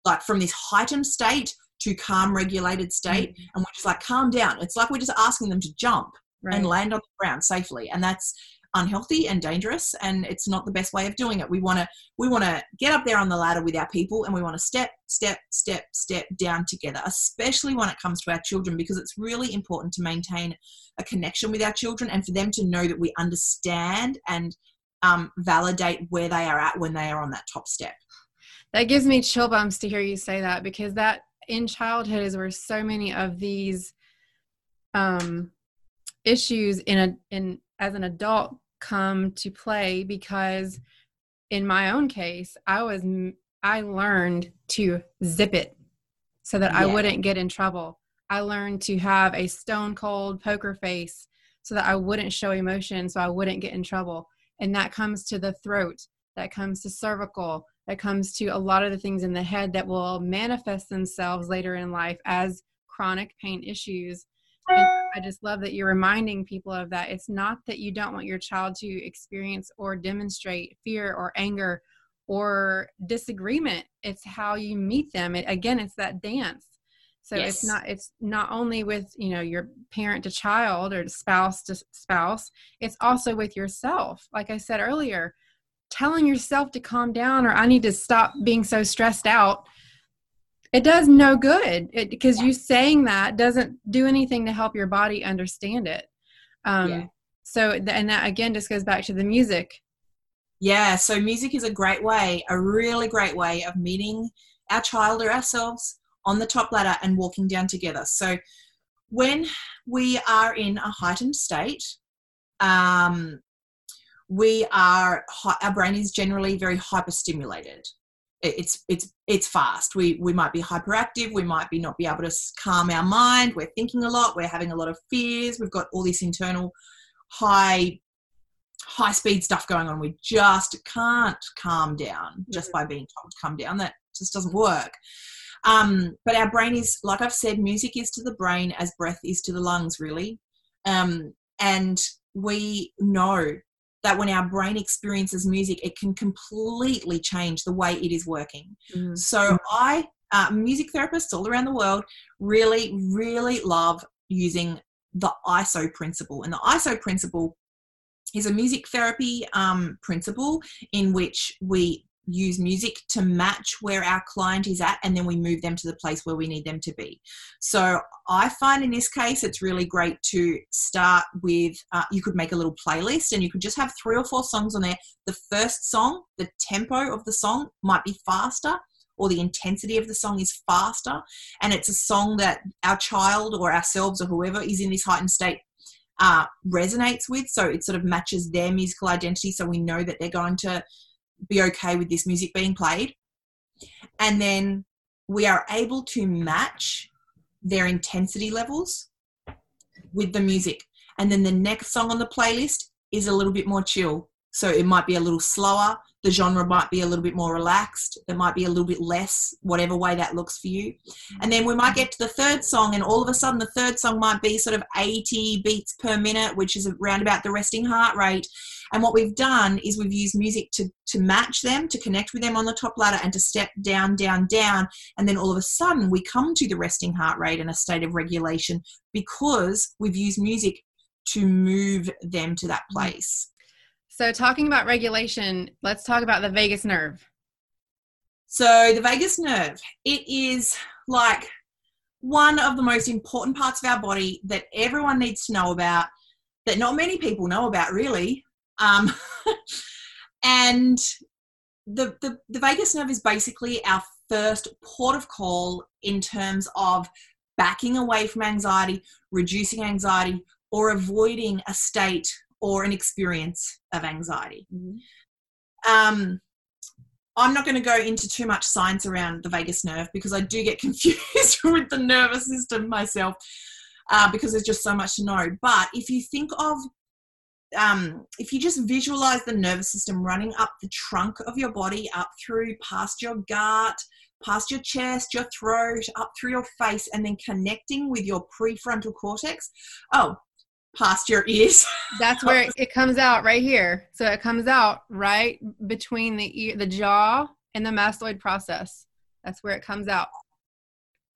Like from this heightened state to calm, regulated state. Mm. And we're just like, calm down. It's like we're just asking them to jump right. and land on the ground safely. And that's unhealthy and dangerous and it's not the best way of doing it. We want to we want to get up there on the ladder with our people and we want to step step step step down together especially when it comes to our children because it's really important to maintain a connection with our children and for them to know that we understand and um, validate where they are at when they are on that top step.
That gives me chill bumps to hear you say that because that in childhood is where so many of these um, issues in a in as an adult come to play because in my own case i was i learned to zip it so that yeah. i wouldn't get in trouble. I learned to have a stone cold poker face so that i wouldn't show emotion so i wouldn't get in trouble. And that comes to the throat that comes to cervical that comes to a lot of the things in the head that will manifest themselves later in life as chronic pain issues and I just love that you're reminding people of that. It's not that you don't want your child to experience or demonstrate fear or anger or disagreement. It's how you meet them. It, again, it's that dance. So yes. it's not it's not only with, you know, your parent to child or spouse to spouse, it's also with yourself. Like I said earlier, telling yourself to calm down or I need to stop being so stressed out it does no good. Because you saying that doesn't do anything to help your body understand it. Um, yeah. so and that again just goes back to the music.
Yeah so music is a great way a really great way of meeting our child or ourselves on the top ladder and walking down together. So when we are in a heightened state um, we are our brain is generally very hyperstimulated it's it's it's fast. We we might be hyperactive. We might be not be able to calm our mind. We're thinking a lot. We're having a lot of fears. We've got all this internal high high speed stuff going on. We just can't calm down just by being told to calm down. That just doesn't work. Um, but our brain is like i've said music is to the brain as breath is to the lungs really. Um, and we know that when our brain experiences music, it can completely change the way it is working. Mm-hmm. So I, uh, music therapists all around the world, really, really love using the ISO principle. And the ISO principle is a music therapy um, principle in which we use music to match where our client is at and then we move them to the place where we need them to be. So i find in this case it's really great to start with uh, you could make a little playlist and you could just have three or four songs on there. The first song the tempo of the song might be faster or the intensity of the song is faster. And it's a song that our child or ourselves or whoever is in this heightened state uh, resonates with. So it sort of matches their musical identity. So we know that they're going to be okay with this music being played. And then we are able to match their intensity levels with the music. And then the next song on the playlist is a little bit more chill. So it might be a little slower, the genre might be a little bit more relaxed it might be a little bit less whatever way that looks for you and then we might get to the third song and all of a sudden the third song might be sort of 80 beats per minute which is around about the resting heart rate and what we've done is we've used music to to match them to connect with them on the top ladder and to step down down down and then all of a sudden we come to the resting heart rate and a state of regulation because we've used music to move them to that mm-hmm. place
so, talking about regulation, let's talk about the vagus nerve.
So, the vagus nerve, it is like one of the most important parts of our body that everyone needs to know about, that not many people know about, really. Um, and the, the, the vagus nerve is basically our first port of call in terms of backing away from anxiety, reducing anxiety, or avoiding a state or an experience of anxiety. Mm-hmm. Um, I'm not going to go into too much science around the vagus nerve because I do get confused with the nervous system myself uh, because there's just so much to know. But if you think of um, if you just visualize the nervous system running up the trunk of your body, up through past your gut, past your chest, your throat, up through your face, and then connecting with your prefrontal cortex. Oh, past your ears.
That's where it, it, comes out right here. So it comes out right between the ear, the jaw and the mastoid process. That's where it comes out.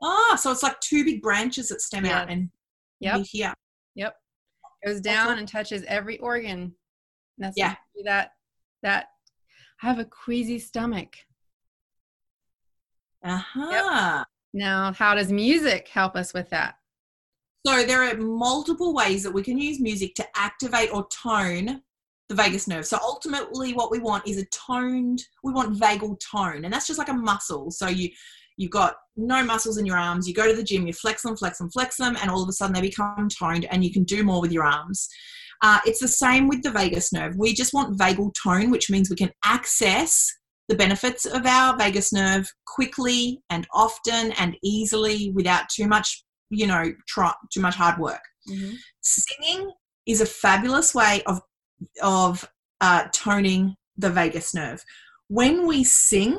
Ah, so it's like two big branches that stem out and
yep.
here.
Yep. Goes down and touches every organ. And that's yeah. that that I have a queasy stomach.
Uh-huh. Yep.
Now, how does music help us with that?
So there are multiple ways that we can use music to activate or tone the vagus nerve. So ultimately what we want is a toned, we want vagal tone. And that's just like a muscle. So you you've got no muscles in your arms, you go to the gym, you flex them, flex them, flex them, and all of a sudden they become toned and you can do more with your arms. Uh, it's the same with the vagus nerve. We just want vagal tone, which means we can access the benefits of our vagus nerve quickly and often and easily without too much you know, try, too much hard work. Mm-hmm. Singing is a fabulous way of of uh, toning the vagus nerve. When we sing,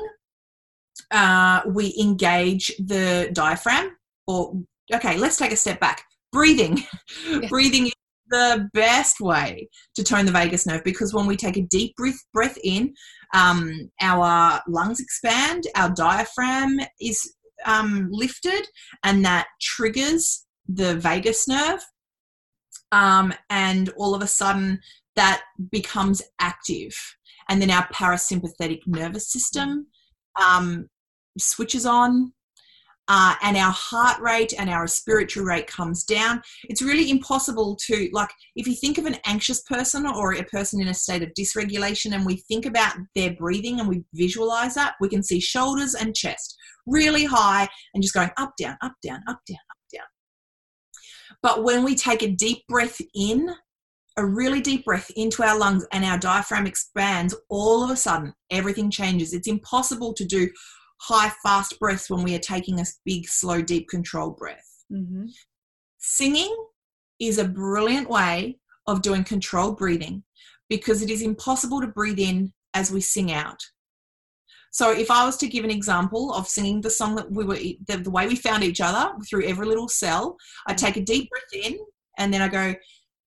uh, we engage the diaphragm. Or okay, let's take a step back. Breathing, yeah. breathing is the best way to tone the vagus nerve because when we take a deep breath breath in, um, our lungs expand, our diaphragm is um, lifted, and that triggers the vagus nerve. Um, and all of a sudden, that becomes active. And then our parasympathetic nervous system um, switches on. uh, and our heart rate and our respiratory rate comes down. It's really impossible to, like, if you think of an anxious person or a person in a state of dysregulation and we think about their breathing and we visualize that, we can see shoulders and chest really high and just going up, down, up, down, up, down, up, down. But when we take a deep breath in, a really deep breath into our lungs and our diaphragm expands, all of a sudden everything changes. It's impossible to do high, fast breaths when we are taking a big, slow, deep, controlled breath. Mm-hmm. Singing is a brilliant way of doing controlled breathing because it is impossible to breathe in as we sing out. So, if I was to give an example of singing the song that we were, the, the way we found each other through every little cell, I mm-hmm. take a deep breath in and then I go,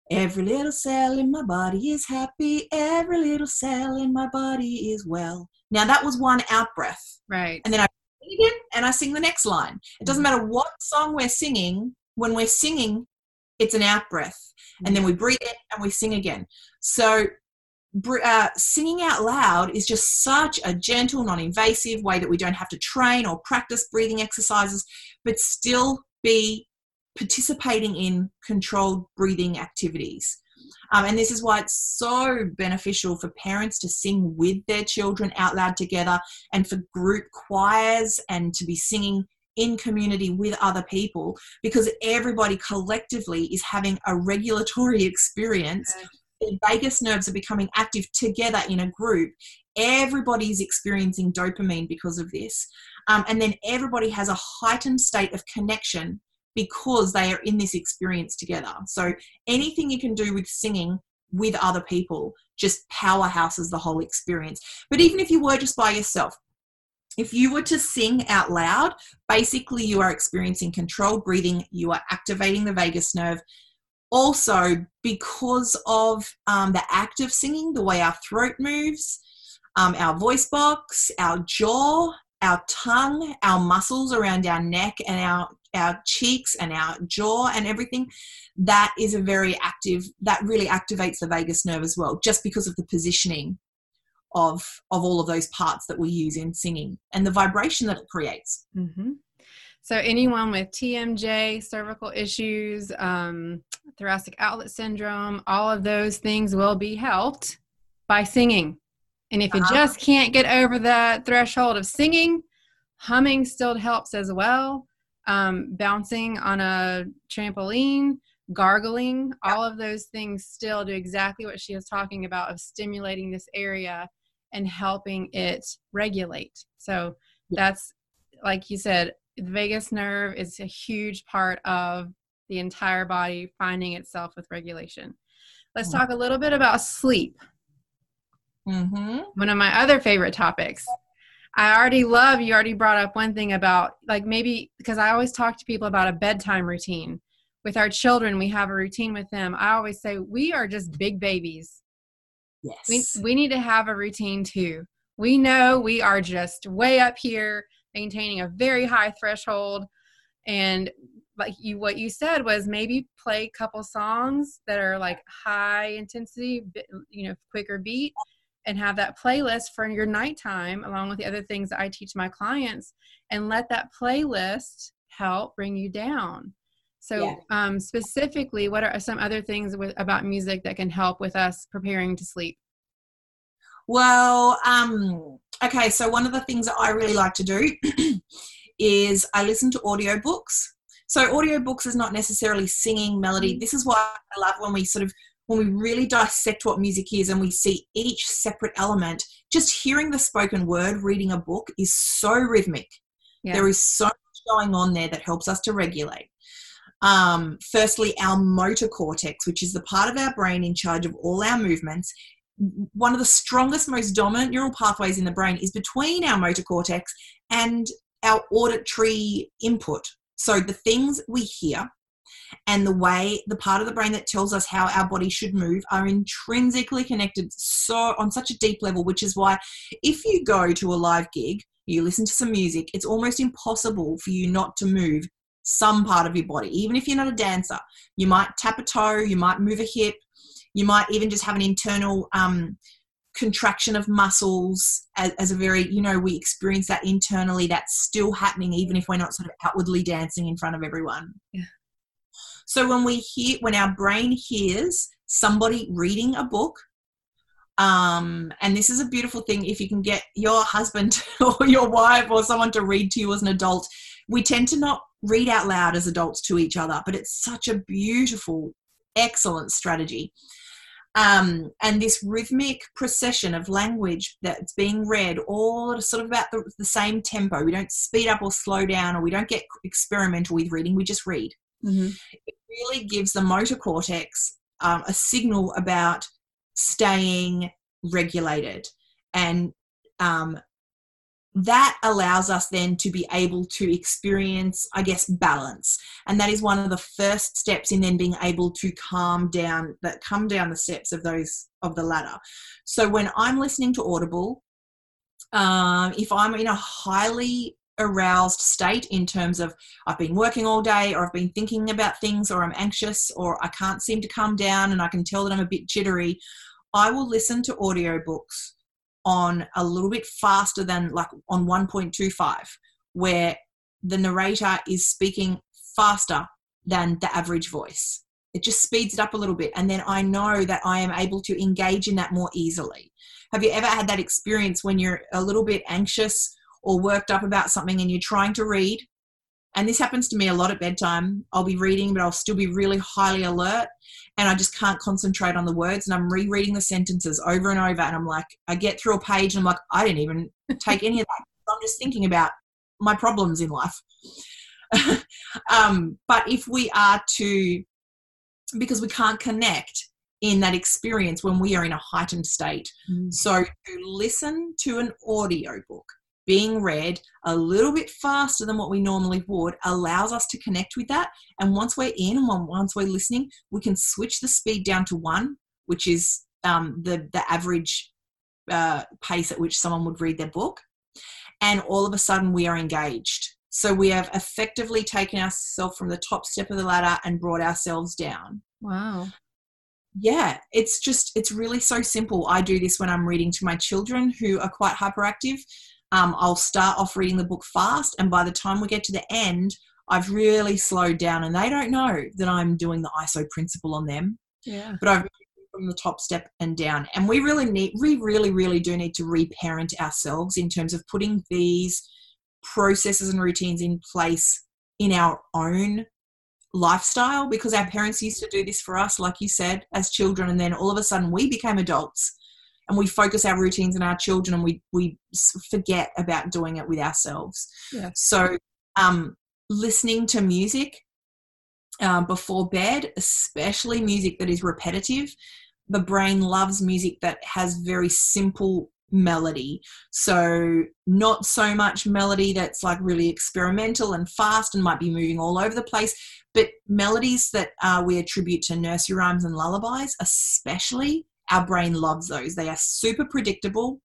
Every little cell in my body is happy. Every little cell in my body is well. Now that was one out breath.
Right.
And then I sing again and I sing the next line. It doesn't mm-hmm. matter what song we're singing, when we're singing, it's an out breath. And then we mm-hmm. breathe in and we sing again. So uh, singing out loud is just such a gentle, non invasive way that we don't have to train or practice breathing exercises, but still be participating in controlled breathing activities. Um, and this is why it's so beneficial for parents to sing with their children out loud together and for group choirs and to be singing in community with other people because everybody collectively is having a regulatory experience. The vagus nerves are becoming active together in a group. Everybody is experiencing dopamine because of this. Um, and then everybody has a heightened state of connection because they are in this experience together. So anything you can do with singing with other people just powerhouses the whole experience. But even if you were just by yourself, if you were to sing out loud, basically you are experiencing controlled breathing, you are activating the vagus nerve. Also, because of um, the act of singing, the way our throat moves, um, our voice box, our jaw, our tongue, our muscles around our neck and our our cheeks and our jaw and everything, that is a very active, that really activates the vagus nerve as well, just because of the positioning of of all of those parts that we use in singing and the vibration that it creates.
Mm-hmm. So anyone with TMJ, cervical issues, um, thoracic outlet syndrome, all of those things will be helped by singing. And if you uh-huh. just can't get over that threshold of singing, humming still helps as well um, bouncing on a trampoline, gargling, all of those things still do exactly what she was talking about of stimulating this area and helping it regulate. So that's like you said, the vagus nerve is a huge part of the entire body finding itself with regulation. Let's talk a little bit about sleep. Mm-hmm. One of my other favorite topics. I already love you already brought up one thing about like maybe because I always talk to people about a bedtime routine. With our children, we have a routine with them. I always say we are just big babies. Yes. We we need to have a routine too. We know we are just way up here maintaining a very high threshold and like you what you said was maybe play a couple songs that are like high intensity you know quicker beat and have that playlist for your nighttime along with the other things that I teach my clients and let that playlist help bring you down. So, yeah. um, specifically, what are some other things with, about music that can help with us preparing to sleep?
Well, um, okay, so one of the things that I really like to do is I listen to audiobooks. So, audiobooks is not necessarily singing melody. Mm. This is why I love when we sort of when we really dissect what music is and we see each separate element, just hearing the spoken word, reading a book is so rhythmic. Yeah. There is so much going on there that helps us to regulate. Um, firstly, our motor cortex, which is the part of our brain in charge of all our movements. One of the strongest, most dominant neural pathways in the brain is between our motor cortex and our auditory input. So the things we hear, and the way the part of the brain that tells us how our body should move are intrinsically connected so on such a deep level which is why if you go to a live gig you listen to some music it's almost impossible for you not to move some part of your body even if you're not a dancer you might tap a toe you might move a hip you might even just have an internal um, contraction of muscles as, as, a very you know we experience that internally that's still happening even if we're not sort of outwardly dancing in front of everyone
yeah.
So when we hear when our brain hears somebody reading a book um, and this is a beautiful thing if you can get your husband or your wife or someone to read to you as an adult we tend to not read out loud as adults to each other but it's such a beautiful excellent strategy. Um, and this rhythmic procession of language that's being read all sort of about the, the, same tempo. We don't speed up or slow down or we don't get experimental with reading we just read.
Mm-hmm.
Really gives the motor cortex um, a signal about staying regulated and um, that allows us then to be able to experience, I guess, balance. And that is one of the first steps in then being able to calm down that come down the steps of those of the ladder. So when I'm listening to Audible, um, if I'm in a highly aroused state in terms of I've been working all day or I've been thinking about things or I'm anxious or I can't seem to calm down and I can tell that I'm a bit jittery, I will listen to audiobooks on a little bit faster than like on 1.25 where the narrator is speaking faster than the average voice. It just speeds it up a little bit and then i know that i am able to engage in that more easily. Have you ever had that experience when you're a little bit anxious or worked up about something and you're trying to read and this happens to me a lot at bedtime. I'll be reading, but I'll still be really highly alert and I just can't concentrate on the words. And I'm rereading the sentences over and over. And I'm like, I get through a page and I'm like, I didn't even take any of that. I'm just thinking about my problems in life. um, but if we are to, because we can't connect in that experience when we are in a heightened state. Mm. So to listen to an audio book being read a little bit faster than what we normally would allows us to connect with that. And once we're in and once we're listening, we can switch the speed down to one, which is um, the, the average uh, pace at which someone would read their book. And all of a sudden, we are engaged. So we have effectively taken ourselves from the top step of the ladder and brought ourselves down.
Wow.
Yeah, it's just, it's really so simple. I do this when I'm reading to my children who are quite hyperactive um, I'll start off reading the book fast, and by the time we get to the end, I've really slowed down, and they don't know that I'm doing the ISO principle on them.
Yeah.
But I've from the top step and down, and we really need, we really, really do need to reparent ourselves in terms of putting these processes and routines in place in our own lifestyle because our parents used to do this for us, like you said, as children, and then all of a sudden we became adults and we focus our routines on our children and we we forget about doing it with ourselves
yeah.
so um, listening to music uh, before bed especially music that is repetitive the brain loves music that has very simple melody so not so much melody that's like really experimental and fast and might be moving all over the place but melodies that uh, we attribute to nursery rhymes and lullabies especially our brain loves those. They are super predictable.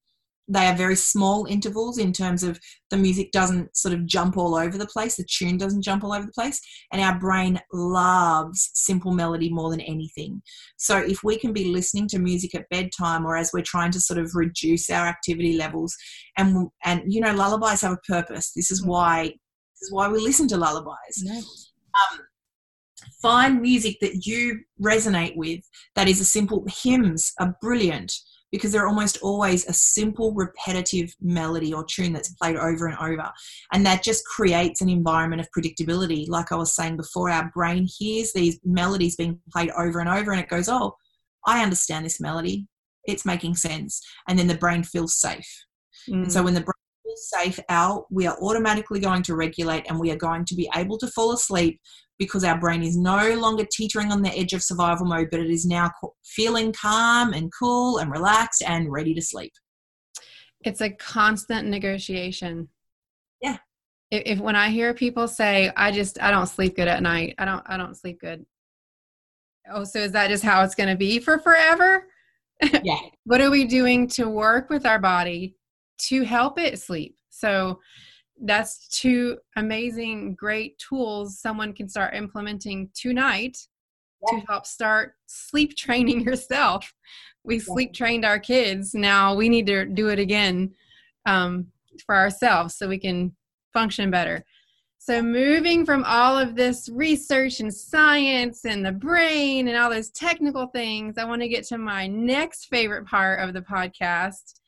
They are very small intervals in terms of the music doesn't sort of jump all over the place, the tune doesn't jump all over the place, and our brain loves simple melody more than anything. So, if we can be listening to music at bedtime or as we're trying to sort of reduce our activity levels, and and you know, lullabies have a purpose. This is why this is why we listen to lullabies. Um, find music that you resonate with that is a simple hymns are brilliant because they're almost always a simple repetitive melody or tune that's played over and over and that just creates an environment of predictability like i was saying before our brain hears these melodies being played over and over and it goes oh i understand this melody it's making sense and then the brain feels safe mm. and so mm. when the brain safe out we are automatically going to regulate and we are going to be able to fall asleep because our brain is no longer teetering on the edge of survival mode, but it is now feeling calm and cool and relaxed and ready to sleep.
It's a constant negotiation.
Yeah.
If, if when I hear people say, "I just I don't sleep good at night," I don't I don't sleep good. Oh, so is that just how it's going to be for forever?
Yeah.
what are we doing to work with our body to help it sleep? So that's two amazing, great tools someone can start implementing tonight yeah. to help start sleep training yourself. We yeah. sleep trained our kids. Now we need to do it again um, for ourselves so we can function better. So, moving from all of this research and science and the brain and all those technical things, I want to get to my next favorite part of the podcast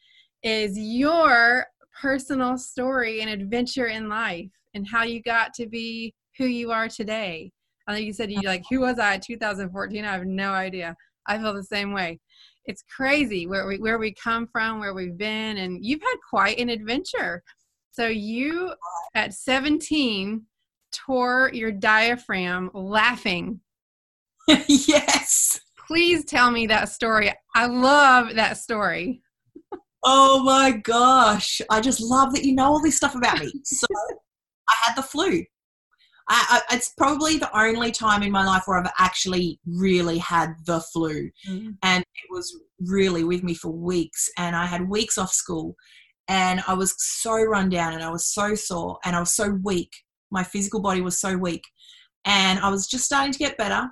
is your personal story and adventure in life and how you got to be who you are today. I think you said you like, who was I in 2014? I have no idea. I feel the same way. It's crazy where we where we come from, where we've been, and you've had quite an adventure. So you at 17 tore your diaphragm laughing.
yes.
Please tell me that story. I love that story.
Oh my gosh. I just love that you know all this stuff about me. So I had the flu. I, I, it's probably the only time in my life where I've actually really had the flu. Mm-hmm. And it was really with me for weeks. And I had weeks off school and I was so run down and I was so sore and I was so weak. My physical body was so weak. And I was just starting to get better.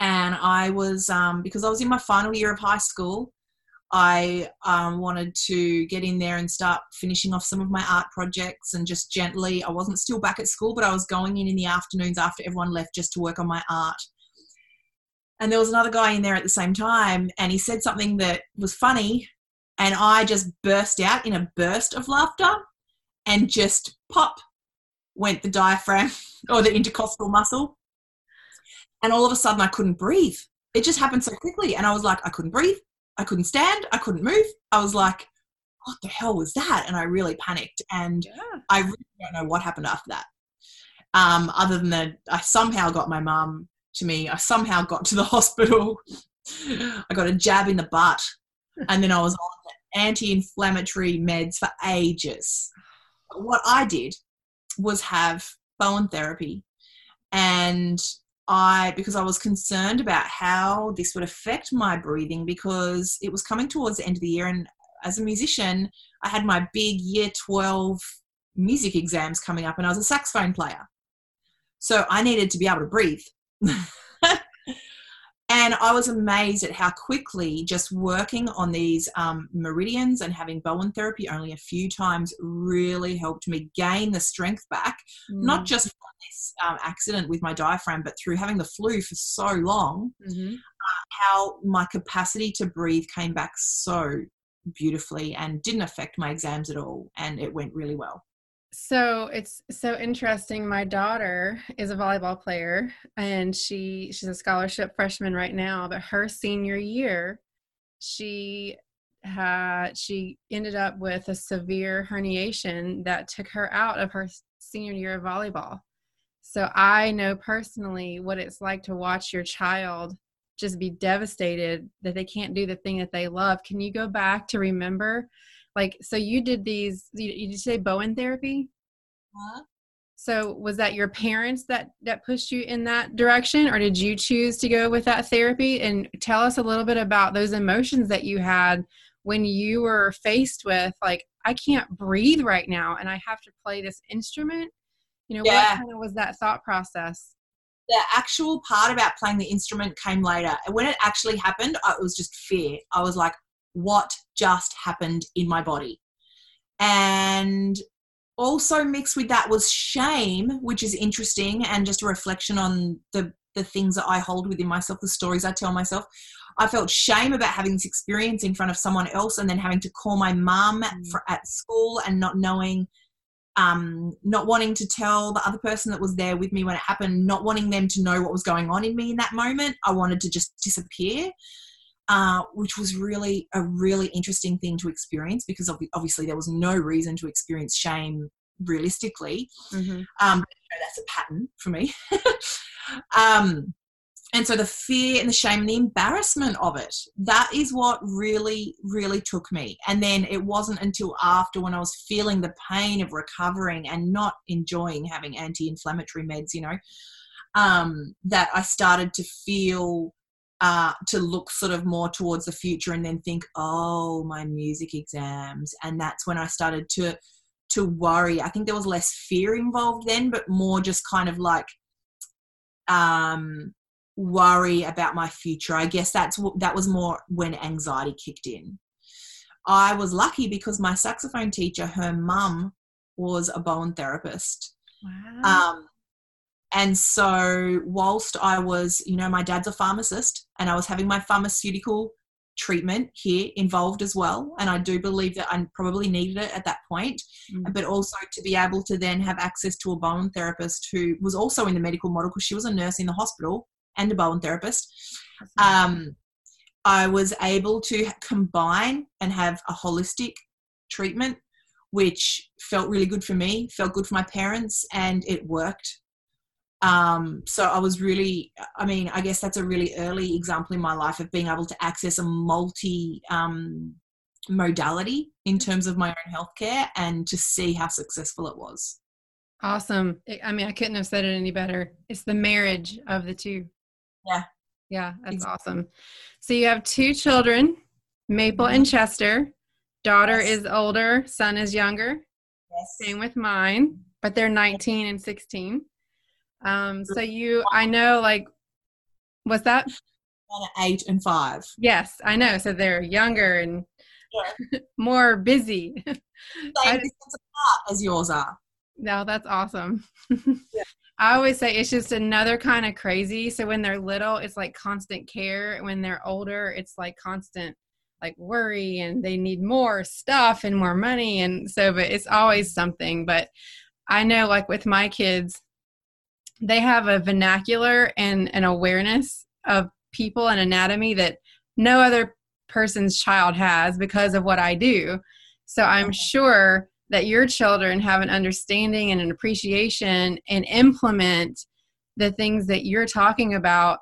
And I was, um, because I was in my final year of high school, I um, wanted to get in there and start finishing off some of my art projects and just gently, I wasn't still back at school, but I was going in in the afternoons after everyone left just to work on my art. And there was another guy in there at the same time, and he said something that was funny and I just burst out in a burst of laughter and just pop went the diaphragm or the intercostal muscle. And all of a sudden I couldn't breathe. It just happened so quickly. And I was like, I couldn't breathe. I couldn't stand. I couldn't move. I was like, what the hell was that? And I really panicked. And yeah. I really don't know what happened after that. Um, other than that, I somehow got my mum to me. I somehow got to the hospital. I got a jab in the butt. And then I was on anti inflammatory meds for ages. What I did was have Bowen therapy. And I, because I was concerned about how this would affect my breathing, because it was coming towards the end of the year. And as a musician, I had my big year 12 music exams coming up, and I was a saxophone player. So I needed to be able to breathe. And I was amazed at how quickly just working on these um, meridians and having Bowen therapy only a few times really helped me gain the strength back, mm. not just from this um, accident with my diaphragm, but through having the flu for so long, mm-hmm. uh, how my capacity to breathe came back so beautifully and didn't affect my exams at all. And it went really well.
So it's so interesting. My daughter is a volleyball player and she she's a scholarship freshman right now, but her senior year, she had she ended up with a severe herniation that took her out of her senior year of volleyball. So I know personally what it's like to watch your child just be devastated that they can't do the thing that they love. Can you go back to remember like so you did these you, you did say bowen therapy huh? so was that your parents that that pushed you in that direction or did you choose to go with that therapy and tell us a little bit about those emotions that you had when you were faced with like i can't breathe right now and i have to play this instrument you know yeah. what kind of was that thought process
the actual part about playing the instrument came later. And when it actually happened, it was just fear. I was like, what just happened in my body. And also mixed with that was shame, which is interesting and just a reflection on the the things that I hold within myself, the stories I tell myself. I felt shame about having this experience in front of someone else and then having to call my mum mm. at school and not knowing, um, not wanting to tell the other person that was there with me when it happened, not wanting them to know what was going on in me in that moment. I wanted to just disappear uh, which was really a really interesting thing to experience because obviously there was no reason to experience shame realistically. Mm-hmm. Um, that's a pattern for me. um, and so the fear and the shame and the embarrassment of it that is what really really took me and then it wasn't until after when i was feeling the pain of recovering and not enjoying having anti-inflammatory meds you know um, that i started to feel uh, to look sort of more towards the future and then think, oh, my music exams. And that's when I started to to worry. I think there was less fear involved then, but more just kind of like um, worry about my future. I guess that's that was more when anxiety kicked in. I was lucky because my saxophone teacher, her mum, was a Bowen therapist. Wow. Um, and so, whilst I was, you know, my dad's a pharmacist and I was having my pharmaceutical treatment here involved as well. And I do believe that I probably needed it at that point. Mm. But also to be able to then have access to a Bowen therapist who was also in the medical model because she was a nurse in the hospital and a Bowen therapist. Um, I was able to combine and have a holistic treatment, which felt really good for me, felt good for my parents, and it worked. Um, so I was really, I mean, I guess that's a really early example in my life of being able to access a multi um, modality in terms of my own healthcare and to see how successful it was.
Awesome. I mean, I couldn't have said it any better. It's the marriage of the two.
Yeah.
Yeah, that's exactly. awesome. So you have two children, Maple mm-hmm. and Chester. Daughter yes. is older, son is younger.
Yes.
Same with mine, but they're 19 and 16. Um, so you, I know, like, what's that?
Eight and five.
Yes, I know. So they're younger and yeah. more busy.
Same as yours are.
No, that's awesome. yeah. I always say it's just another kind of crazy. So when they're little, it's like constant care. When they're older, it's like constant like worry and they need more stuff and more money. And so, but it's always something. But I know, like with my kids, they have a vernacular and an awareness of people and anatomy that no other person's child has because of what I do. So I'm sure that your children have an understanding and an appreciation and implement the things that you're talking about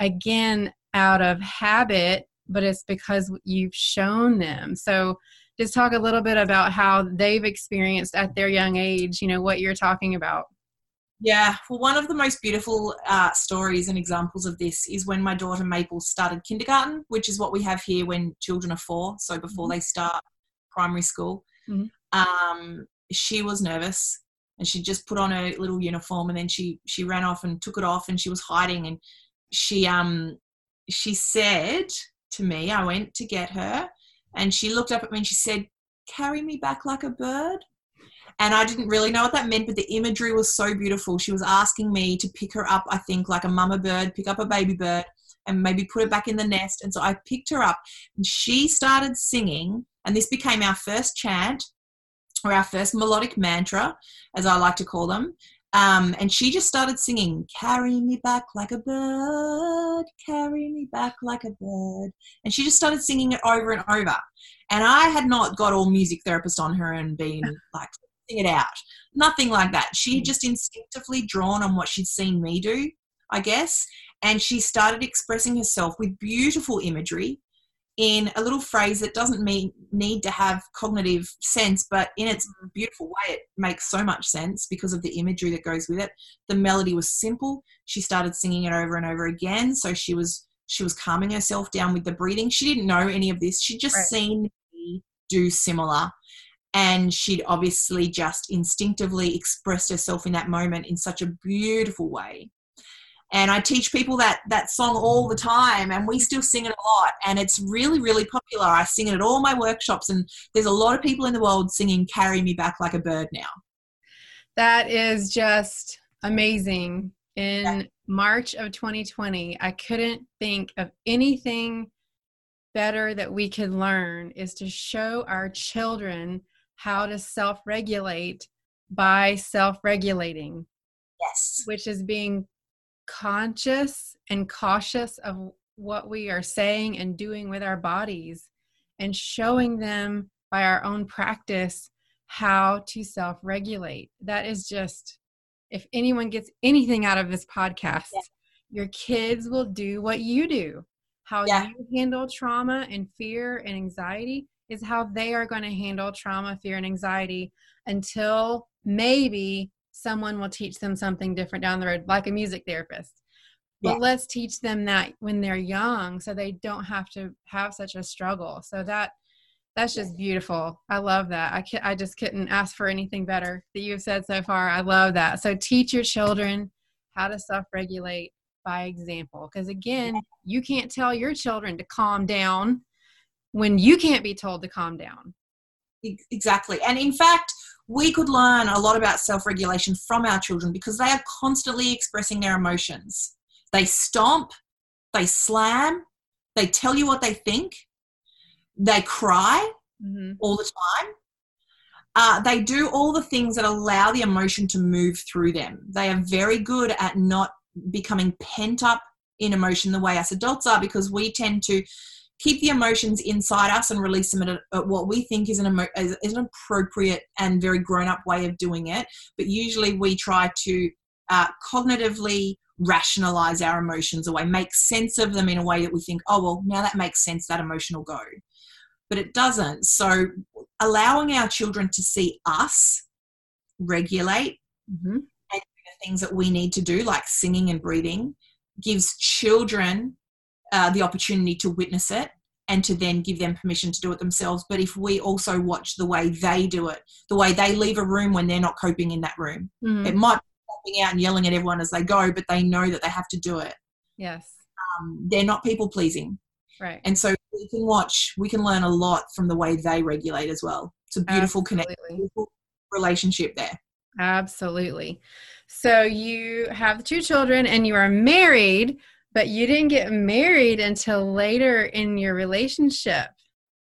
again out of habit but it's because you've shown them. So just talk a little bit about how they've experienced at their young age you know what you're talking about
yeah well one of the most beautiful uh, stories and examples of this is when my daughter maple started kindergarten which is what we have here when children are four so before mm-hmm. they start primary school. Mm-hmm. Um, she was nervous and she just put on her little uniform and then she she ran off and took it off and she was hiding and she um she said to me i went to get her and she looked up at me and she said carry me back like a bird and i didn't really know what that meant but the imagery was so beautiful she was asking me to pick her up i think like a mama bird pick up a baby bird and maybe put her back in the nest and so i picked her up and she started singing and this became our first chant or our first melodic mantra, as I like to call them. Um, and she just started singing, Carry me back like a bird, carry me back like a bird. And she just started singing it over and over. And I had not got all music therapist on her and been like, sing it out. Nothing like that. She had mm. just instinctively drawn on what she'd seen me do, I guess. And she started expressing herself with beautiful imagery in a little phrase that doesn't mean need to have cognitive sense, but in its beautiful way, it makes so much sense because of the imagery that goes with it. The melody was simple. She started singing it over and over again, so she was she was calming herself down with the breathing. She didn't know any of this. She'd just right. seen me do similar. And she'd obviously just instinctively expressed herself in that moment in such a beautiful way and I teach people that that song all the time, and we still sing it a lot, and it's really really popular. I sing it at all my workshops, and there's a lot of people in the world singing "Carry Me Back Like a Bird" now.
That is just amazing. In yeah. March of 2020, I couldn't think of anything better that we could learn is to show our children how to self-regulate by self-regulating.
Yes.
Which is being conscious and cautious of what we are saying and doing with our bodies and showing them by our own practice how to self regulate. That is just, if anyone gets anything out of this podcast, yeah. your kids will do what you do. How yeah. you handle trauma and fear and anxiety is how they are going to handle trauma, fear, and anxiety until maybe someone will teach them something different down the road, like a music therapist. But yeah. let's teach them that when they're young so they don't have to have such a struggle. So that that's just beautiful. I love that. I, I just couldn't ask for anything better that you've said so far. I love that. So teach your children how to self regulate by example. Because again, you can't tell your children to calm down when you can't be told to calm down.
Exactly. And in fact, we could learn a lot about self regulation from our children because they are constantly expressing their emotions. They stomp, they slam, they tell you what they think, they cry mm-hmm. all the time. Uh, they do all the things that allow the emotion to move through them. They are very good at not becoming pent up in emotion the way us adults are because we tend to keep the emotions inside us and release them at, at what we think is an, emo- is an appropriate and very grown up way of doing it. But usually we try to uh, cognitively rationalize our emotions away, make sense of them in a way that we think, oh, well, now that makes sense, that emotion will go. But it doesn't. So allowing our children to see us regulate mm-hmm. and the things that we need to do, like singing and breathing, gives children uh, the opportunity to witness it and to then give them permission to do it themselves. But if we also watch the way they do it, the way they leave a room when they're not coping in that room, mm. it might be popping out and yelling at everyone as they go, but they know that they have to do it.
Yes.
Um, they're not people pleasing.
Right.
And so we can watch, we can learn a lot from the way they regulate as well. It's a beautiful connection, beautiful relationship there.
Absolutely. So you have two children and you are married, but you didn't get married until later in your relationship,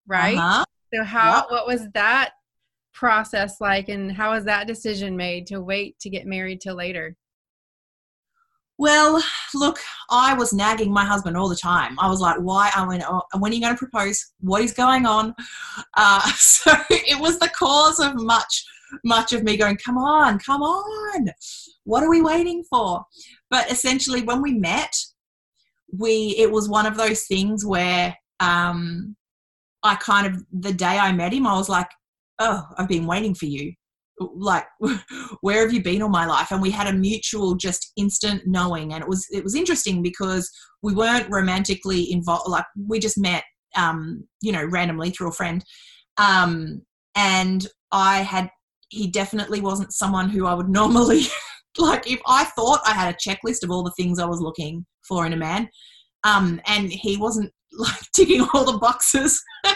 right? Uh-huh. So how yep. what was that process like and how was that decision made to wait to get married till later?
Well, look, I was nagging my husband all the time. I was like, "Why? I mean, oh, when are you going to propose? What is going on?" Uh, so it was the cause of much, much of me going, "Come on, come on, what are we waiting for?" But essentially, when we met, we it was one of those things where um, I kind of the day I met him, I was like, "Oh, I've been waiting for you." like where have you been all my life and we had a mutual just instant knowing and it was it was interesting because we weren't romantically involved like we just met um you know randomly through a friend um and i had he definitely wasn't someone who i would normally like if i thought i had a checklist of all the things i was looking for in a man. Um, and he wasn't like ticking all the boxes.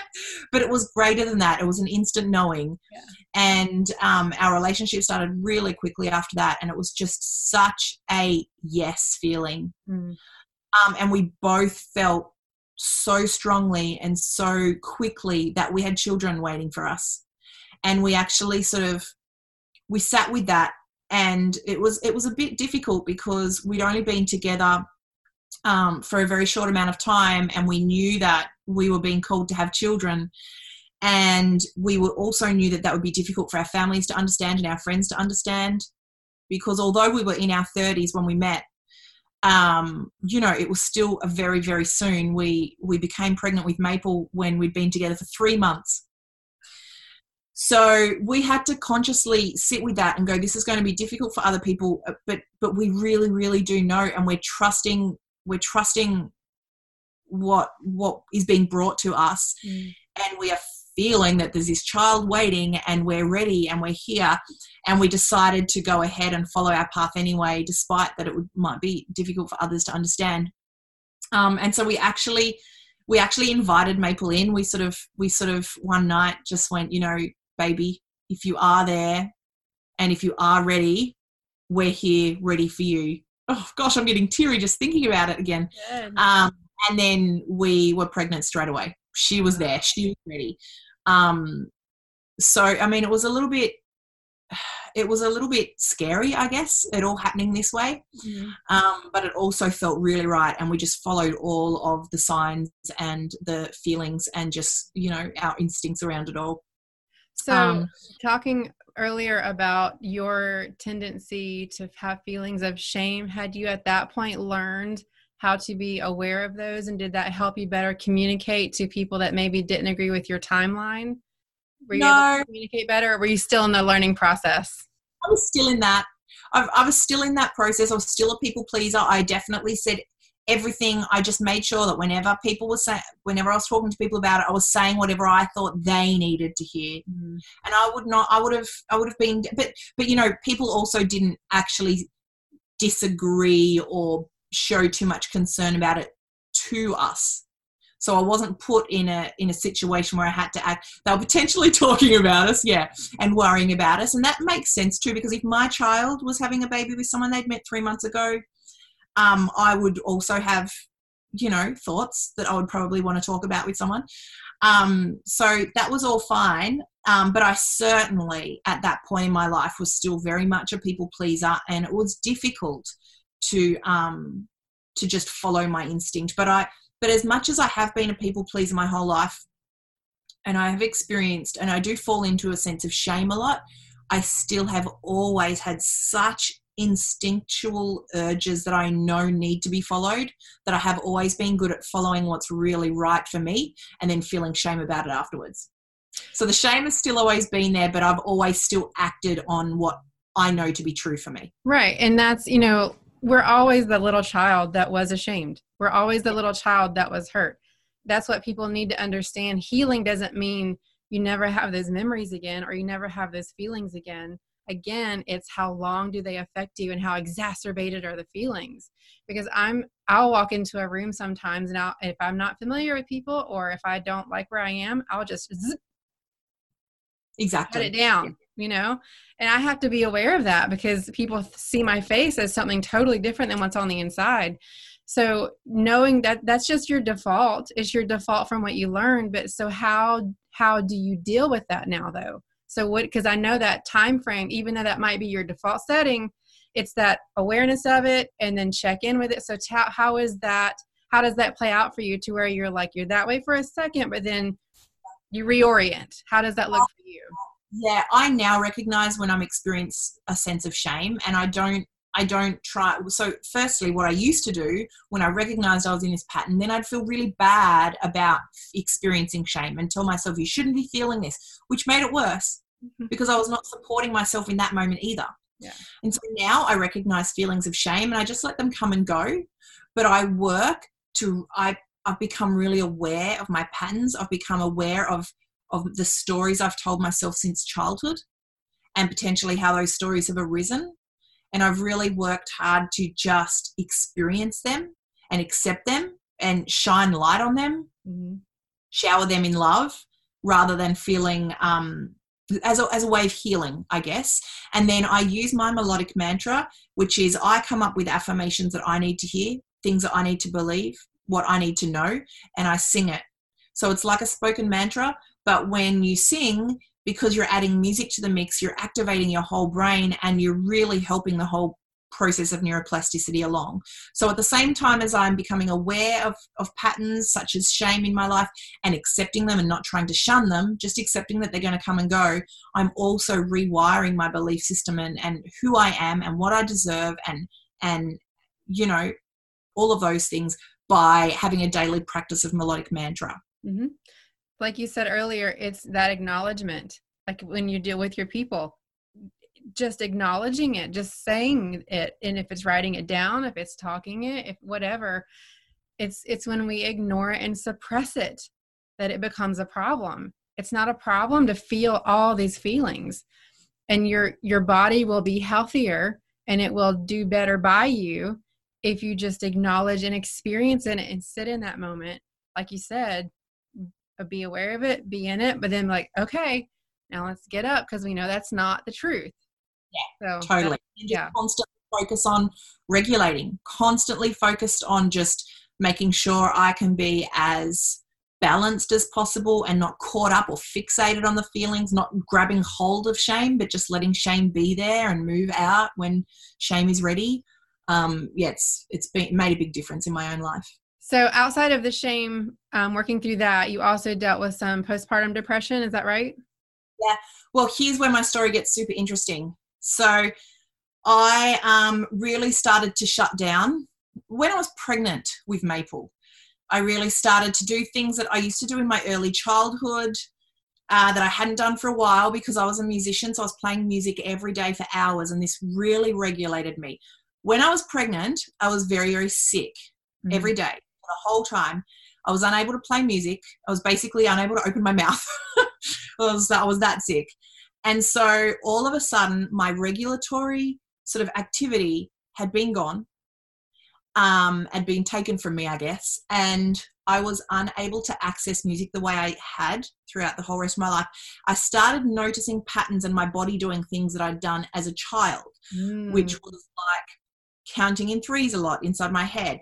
But it was greater than that. It was an instant knowing. Yeah. and um, our relationship started really quickly after that and it was just such a yes feeling. Mm. um, and we both felt so strongly and so quickly that we had children waiting for us. And we actually sort of we sat with that and it was it was a bit difficult because we'd only been together um, for a very short amount of time, and we knew that we were being called to have children. And we were also knew that that would be difficult for our families to understand and our friends to understand, because although we were in our 30s when we met, um, you know, it was still a very, very soon. We we became pregnant with Maple when we'd been together for three months. So we had to consciously sit with that and go, this is going to be difficult for other people, uh, but but we really, really do know, and we're trusting we're trusting what what is being brought to us mm. and we are feeling that there's this child waiting and we're ready and we're here. And we decided to go ahead and follow our path anyway despite that it would, might be difficult for others to understand. Um, and so we actually we actually invited maple in. We sort of we sort of one night just went you know baby if you are there and if you are ready we're here ready for you oh gosh, I'm getting teary just thinking about it again. Um, and then we were pregnant straight away. She was there. She was ready. Um, so I mean, it was a little bit. It was a little bit scary, I guess, it all happening this way. Mm. Um, but it also felt really right, and we just followed all of the signs and the feelings, and just you know our instincts around it all.
So, um, talking earlier about your tendency to have feelings of shame. Had you at that point learned how to be aware of those? And did that help you better communicate to people that maybe didn't agree with your timeline? Were you no. able to communicate better or were you still in the learning process?
I was still in that. I, I was still in that process. I was still a people pleaser. I definitely said everything i just made sure that whenever people were saying whenever i was talking to people about it i was saying whatever i thought they needed to hear mm. and i would not i would have i would have been but but you know people also didn't actually disagree or show too much concern about it to us. So I wasn't put in a in a situation where I had to act. They were potentially talking about us, yeah, and worrying about us, and that makes sense too. Because if my child was having a baby with someone they'd met three months ago, um, I would also have, you know, thoughts that I would probably want to talk about with someone. Um, so that was all fine. Um, but I certainly, at that point in my life, was still very much a people pleaser, and it was difficult to um, to just follow my instinct. But I, but as much as I have been a people pleaser my whole life, and I have experienced, and I do fall into a sense of shame a lot, I still have always had such instinctual urges that I know need to be followed, that I have always been good at following what's really right for me and then feeling shame about it afterwards. So the shame has still always been there, but I've always still acted on what I know to be true for me.
Right. And that's, you know, we're always the little child that was ashamed. We're always the little child that was hurt. That's what people need to understand. Healing doesn't mean you never have those memories again or you never have those feelings again again it's how long do they affect you and how exacerbated are the feelings? Because i'm i'll walk into a room sometimes and I'll, if i'm not familiar with people or if i don't like where i am i'll just zip,
exactly.
shut it down you know? And i have to be aware of that because people see my face as something totally different than what's on the inside. So knowing that that's just your default. It's your default from what you learned but so how how do you deal with that now though so what because i know that time frame even though that might be your default setting it's that awareness of it and then check in with it. So t- how is that how does that play out for you to where you're like you're that way for a second but then you reorient? How does that look for you?
Yeah i now recognize when i'm experiencing a sense of shame and i don't I don't try. So, firstly, what I used to do when I recognized I was in this pattern, then I'd feel really bad about experiencing shame and tell myself, you shouldn't be feeling this, which made it worse mm-hmm. because I was not supporting myself in that moment either.
Yeah.
And so now I recognize feelings of shame and I just let them come and go. But I work to, I, I've become really aware of my patterns. I've become aware of, of the stories I've told myself since childhood and potentially how those stories have arisen and I've really worked hard to just experience them and accept them and shine light on them, mm-hmm. shower them in love rather than feeling um, as, a, as a way of healing, I guess. And then I use my melodic mantra, which is I come up with affirmations that I need to hear, things that I need to believe, what I need to know, and I sing it. So it's like a spoken mantra, but when you sing, because you're adding music to the mix, you're activating your whole brain and you're really helping the whole process of neuroplasticity along. So at the same time as I'm becoming aware of, of patterns such as shame in my life and accepting them and not trying to shun them, just accepting that they're going to come and go, I'm also rewiring my belief system and, and who I am and what I deserve and and you know, all of those things by having a daily practice of melodic mantra.
Mm-hmm like you said earlier it's that acknowledgement like when you deal with your people just acknowledging it just saying it and if it's writing it down if it's talking it if whatever it's it's when we ignore it and suppress it that it becomes a problem. It's not a problem to feel all these feelings and your your body will be healthier and it will do better by you if you just acknowledge and experience it and sit in that moment like you said be aware of it, be in it, but then like, okay, now let's get up because we know that's not the truth.
Yeah, so totally. yeah. Constantly focus on regulating, constantly focused on just making sure I can be as balanced as possible and not caught up or fixated on the feelings, not grabbing hold of shame, but just letting shame be there and move out when shame is ready. Um, yeah, it's it's been made a big difference in my own life.
So, outside of the shame, um, working through that, you also dealt with some postpartum depression. Is that right?
Yeah. Well, here's where my story gets super interesting. So, I um, really started to shut down when I was pregnant with Maple. I really started to do things that I used to do in my early childhood uh, that I hadn't done for a while because I was a musician. So I was playing music every day for hours, and this really regulated me. When I was pregnant, I was very, very sick mm-hmm. every day the whole time. I was unable to play music. I was basically unable to open my mouth. I, was, I was that sick. And so all of a sudden, my regulatory sort of activity had been gone. um, had been taken from me, I guess, and I was unable to access music the way I had throughout the whole rest of my life. I started noticing patterns in my body doing things that I'd done as a child, mm. which was like counting in threes a lot inside my head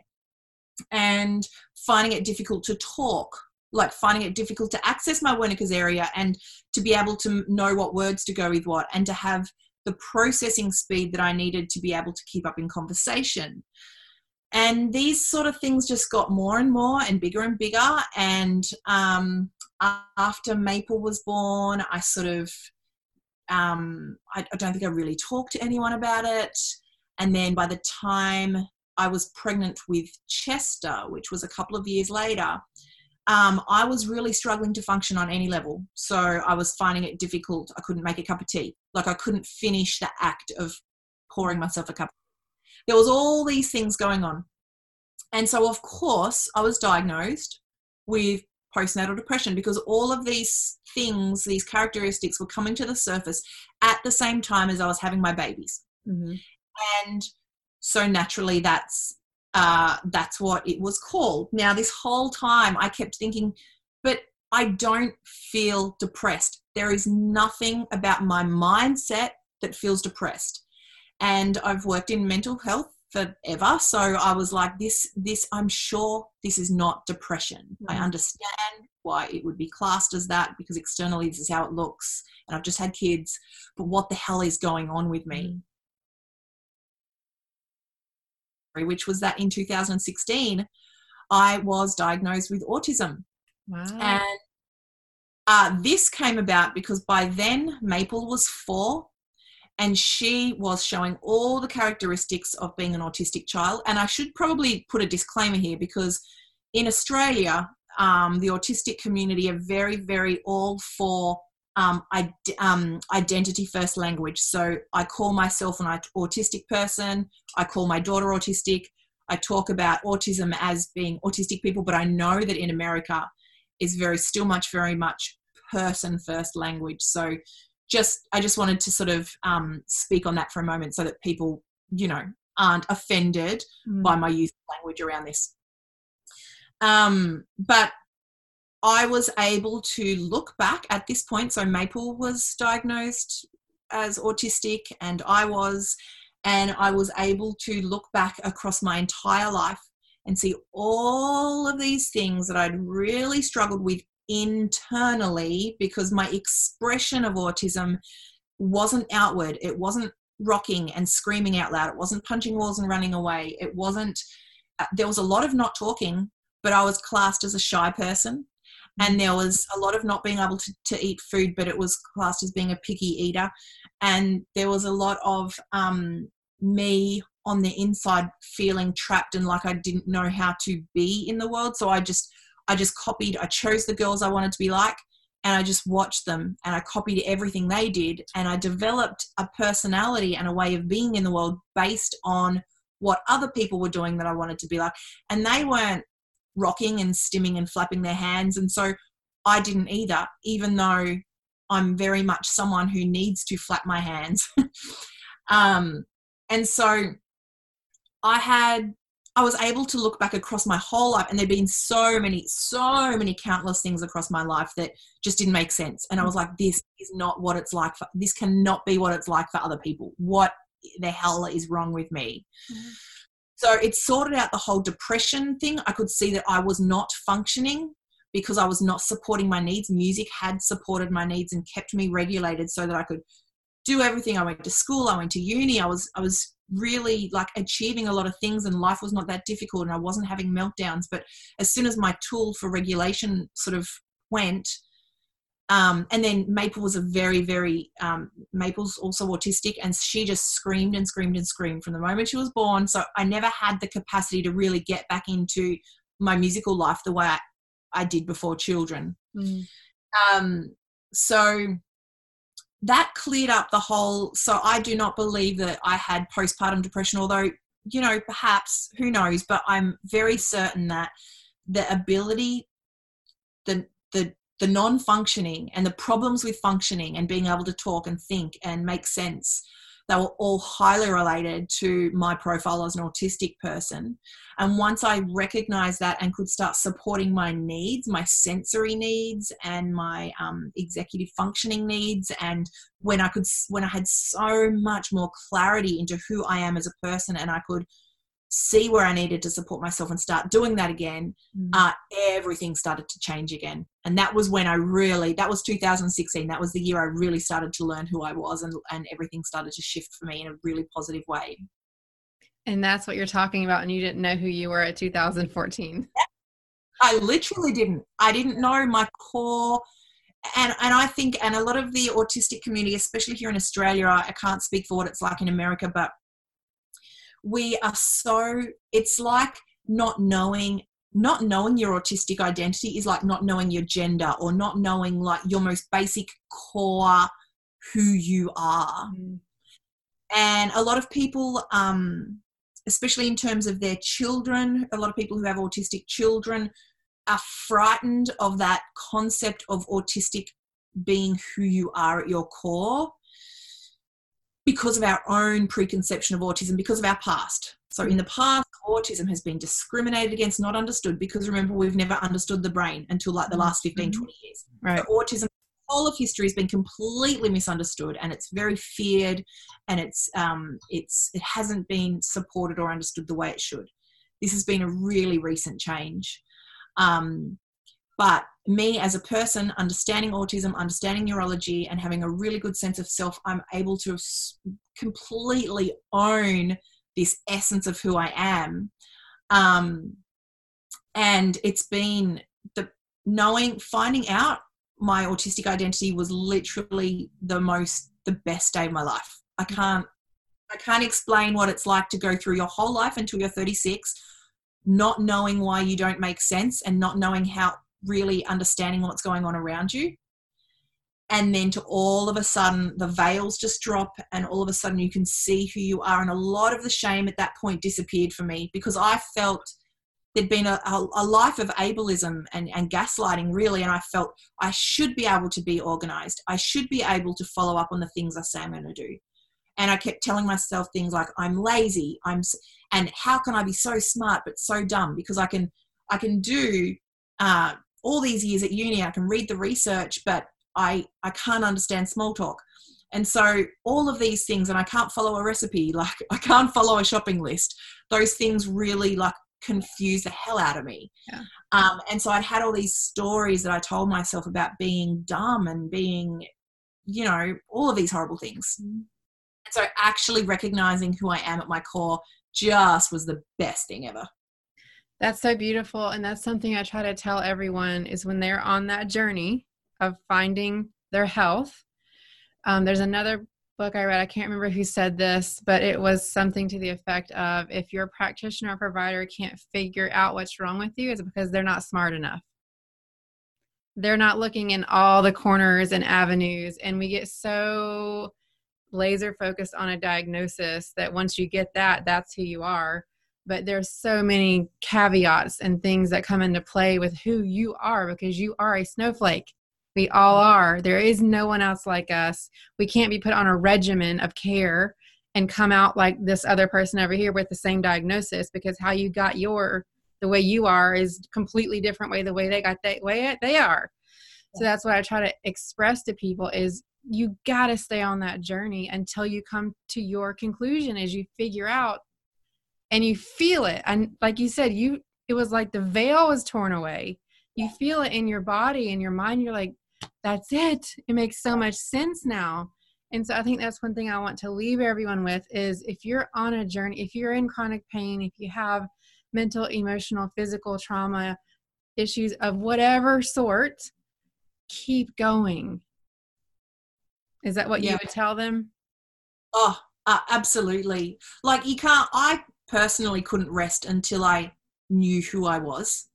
and finding it difficult to talk like finding it difficult to access my Wernicke's area and to be able to know what words to go with what and to have the processing speed that I needed to be able to keep up in conversation. And these sort of things just got more and more and bigger and bigger. And um, after Maple was born, I sort of, um, I, I don't think I really talked to anyone about it. And then by the time I was pregnant with Chester, which was a couple of years later, um, I was really struggling to function on any level. So I was finding it difficult. I couldn't make a cup of tea. Like I couldn't finish the act of pouring myself a cup. There was all these things going on. And so of course I was diagnosed with postnatal depression because all of these things, these characteristics were coming to the surface at the same time as I was having my babies. Mm-hmm. And so naturally that's uh, that's what it was called. Now, this whole time I kept thinking, but I don't feel depressed. There is nothing about my mindset that feels depressed. And I've worked in mental health forever. So I was like, this, this, I'm sure this is not depression. Mm. I understand why it would be classed as that because externally this is how it looks. And I've just had kids. But what the hell is going on with me? Mm which was that in 2016, I was diagnosed with autism. Wow. And uh, this came about because by then Maple was four and she was showing all the characteristics of being an autistic child. And I should probably put a disclaimer here because in Australia, um, the autistic community are very, very all for um, I, um, identity first language. So I call myself an autistic person. I call my daughter autistic. I talk about autism as being autistic people, but I know that in America is very still much very much person first language. So just I just wanted to sort of um, speak on that for a moment so that people you know aren't offended mm. by my use of language around this. Um, but I was able to look back at this point. So Maple was diagnosed as autistic, and I was, and I was able to look back across my entire life and see all of these things that I'd really struggled with internally because my expression of autism wasn't outward. It wasn't rocking and screaming out loud. It wasn't punching walls and running away. It wasn't, uh, there was a lot of not talking, but I was classed as a shy person and there was a lot of not being able to, to eat food but it was classed as being a picky eater. And there was a lot of um, me on the inside feeling trapped and like i didn't know how to be in the world. So i just i just copied i chose the girls i wanted to be like and i just watched them and i copied everything they did. And i developed a personality and a way of being in the world based on what other people were doing that i wanted to be like. And they weren't rocking and stimming and flapping their hands. And so I didn't either, even though I'm very much someone who needs to flap my hands. um, and so I had, I was able to look back across my whole life, and there'd been so many, so many countless things across my life that just didn't make sense. And I was like, this is not what it's like. For, this cannot be what it's like for other people. What the hell is wrong with me? Mm-hmm. So it sorted out the whole depression thing. I could see that I was not functioning because I was not supporting my needs. Music had supported my needs and kept me regulated so that I could do everything. I went to school, I went to uni, I was I was really like achieving a lot of things and life was not that difficult and I wasn't having meltdowns. But as soon as my tool for regulation sort of went, um, and then Maple was a very, very, um, Maple's also autistic, and she just screamed and screamed and screamed from the moment she was born. So I never had the capacity to really get back into my musical life the way I, I did before children. Mm. Um, so that cleared up the whole. So I do not believe that I had postpartum depression, although, you know, perhaps, who knows, but I'm very certain that the ability, the, the the non functioning and the problems with functioning and being able to talk and think and make sense they were all highly related to my profile as an autistic person. And once I recognized that and could start supporting my needs, my sensory needs and my um, executive functioning needs, and when I could, when I had so much more clarity into who I am as a person, and I could see where I needed to support myself and start doing that again, mm. uh, everything started to change again. And that was when I really, that was 2016. That was the year I really started to learn who I was and, and everything started to shift for me in a really positive way.
And that's what you're talking about. And you didn't know who you were at 2014.
I literally didn't. I didn't know my core. And, and I think, and a lot of the autistic community, especially here in Australia, I, I can't speak for what it's like in America, but we are so it's like not knowing not knowing your autistic identity is like not knowing your gender or not knowing like your most basic core who you are mm. and a lot of people um especially in terms of their children a lot of people who have autistic children are frightened of that concept of autistic being who you are at your core because of our own preconception of autism, because of our past. So, in the past, autism has been discriminated against, not understood, because remember, we've never understood the brain until like the last 15, mm-hmm. 20 years. Right. So autism, all of history has been completely misunderstood and it's very feared and it's, um, it's, it hasn't been supported or understood the way it should. This has been a really recent change. Um, but me as a person, understanding autism, understanding neurology, and having a really good sense of self, I'm able to completely own this essence of who I am. Um, and it's been the knowing, finding out my autistic identity was literally the most, the best day of my life. I can't, I can't explain what it's like to go through your whole life until you're 36, not knowing why you don't make sense and not knowing how really understanding what's going on around you. And then to all of a sudden the veils just drop and all of a sudden you can see who you are. And a lot of the shame at that point disappeared for me because i felt there'd been a, a, life of ableism and, and gaslighting really. And i felt i should be able to be organized. I should be able to follow up on the things i say i'm going to do. And i kept telling myself things like i'm lazy. I'm and how can i be so smart but so dumb? Because i can i can do uh, all these years at uni, I can read the research, but I, I can't understand small talk. And so all of these things, and I can't follow a recipe, like I can't follow a shopping list. Those things really like confuse the hell out of me. Yeah. Um, and so I'd had all these stories that I told myself about being dumb and being, you know, all of these horrible things. Mm-hmm. And so actually recognizing who I am at my core just was the best thing ever.
That's so beautiful. And that's something I try to tell everyone is when they're on that journey of finding their health. Um, there's another book I read, I can't remember who said this, but it was something to the effect of if your practitioner or provider can't figure out what's wrong with you, it's because they're not smart enough. They're not looking in all the corners and avenues. And we get so laser focused on a diagnosis that once you get that, that's who you are but there's so many caveats and things that come into play with who you are because you are a snowflake. We all are. There is no one else like us. We can't be put on a regimen of care and come out like this other person over here with the same diagnosis because how you got your the way you are is completely different way the way they got that way they are. So that's what i try to express to people is you got to stay on that journey until you come to your conclusion as you figure out and you feel it and like you said you it was like the veil was torn away. You feel it in your body and your mind you're like that's it. It makes so much sense now. And so i think that's one thing i want to leave everyone with is if you're on a journey if you're in chronic pain if you have mental emotional physical trauma issues of whatever sort keep going. Is that what yeah. you would tell them?
Oh uh, absolutely. Like you can't i personally couldn't rest until I knew who I was.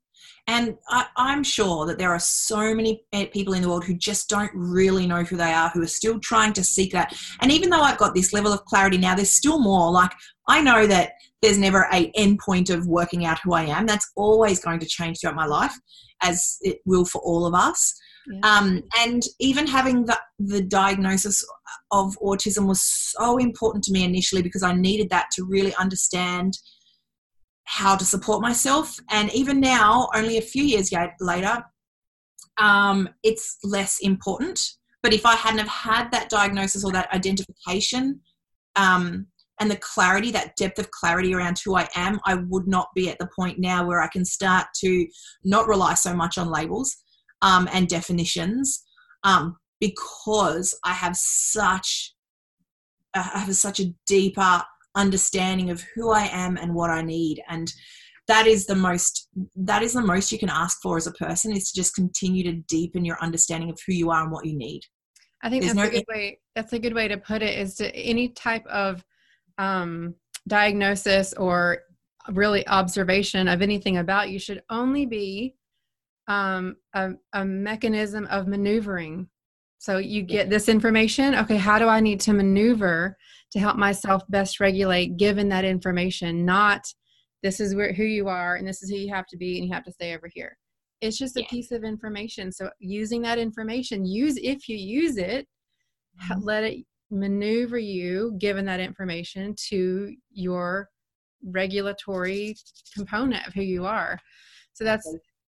And I, am sure that there are so many eh, people in the world who just don't really know who they are, who are still trying to seek that. And even though I've got this level of clarity now, there's still more. Like I know that there's never a end point of working out who I am. That's always going to change throughout my life, as it will for all of us. Um, and even having the, the diagnosis of autism was so important to me initially because I needed that to really understand how to support myself. And even now, only a few years later, um, it's less important. But if I hadn't have had that diagnosis or that identification um, and the clarity, that depth of clarity around who I am, I would not be at the point now where I can start to not rely so much on labels um, and definitions um, because I have such I have such a deeper understanding of who I am and what I need. And that is the most that is the most you can ask for as a person is to just continue to deepen your understanding of who you are and what you need.
I think There's that's no a good way that's a good way to put it is to any type of um, diagnosis or really observation of anything about you should only be um, a, a mechanism of maneuvering. So you get this information okay how do i need to maneuver to help myself best regulate given that information not this is where who you are and this is who you have to be and you have to stay over here. It's just a yeah. piece of information. So using that information use if you use it mm-hmm. let it maneuver you given that information to your regulatory component of who you are. So that's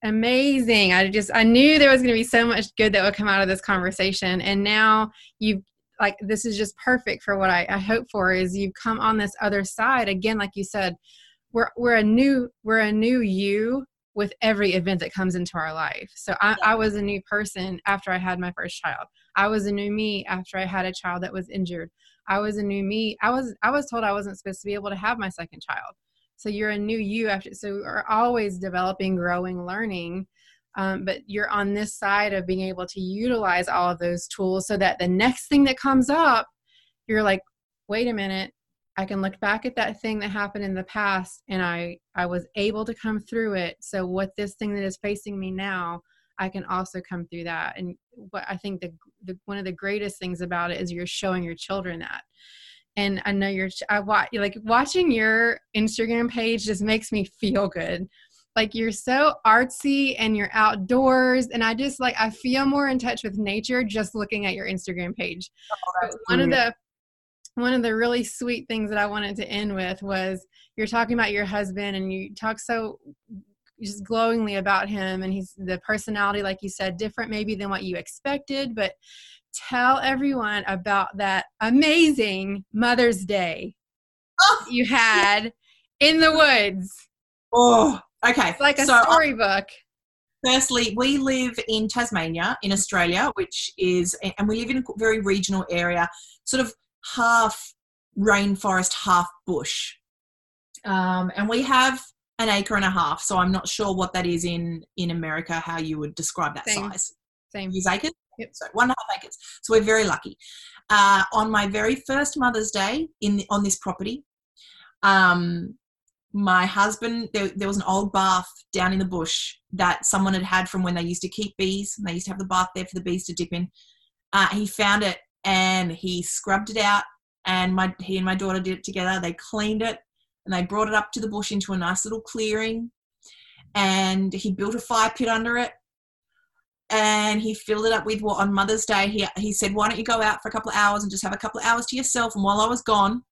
amazing i just i knew there was going to be so much good that would come out of this conversation and now you've like this is just perfect for what I, I hope for is you've come on this other side again like you said we're we're a new we're a new you with every event that comes into our life. So I, I, was a new person after I had my first child. I was a new me after I had a child that was injured. I was a new me. I was I was told I wasn't supposed to be able to have my second child. So you're a new you after. So we're always developing, growing, learning. Um, but you're on this side of being able to utilize all of those tools so that the next thing that comes up, you're like, wait a minute, I can look back at that thing that happened in the past and I I was able to come through it. So what this thing that is facing me now, I can also come through that. And what I think the, the one of the greatest things about it is you're showing your children that. And I know you're I watch like watching your Instagram page just makes me feel good. Like you're so artsy and you're outdoors and I just like I feel more in touch with nature just looking at your Instagram page. Oh, one of the one of the really sweet things that I wanted to end with was you're talking about your husband and you talk so just glowingly about him and he's the personality like you said different maybe than what you expected but tell everyone about that amazing mother's day oh, you had yeah. in the woods
oh okay
it's like a so storybook
firstly we live in tasmania in australia which is and we live in a very regional area sort of half rainforest, half bush. Um, and we have an acre and a half, so I'm not sure what that is in in America. How you would describe that
Same.
size?
Same.
Use acres. Yep. So one and a half acres. So we're very lucky. Uh, on my very first Mother's Day in the, on this property, um, my husband there, there was an old bath down in the bush that someone had had from when they used to keep bees. And they used to have the bath there for the bees to dip in. Uh, he found it and he scrubbed it out and my he and my daughter did it together they cleaned it and they brought it up to the bush into a nice little clearing and he built a fire pit under it and he filled it up with what on mother's day he, he said why don't you go out for a couple of hours and just have a couple of hours to yourself? And while i was gone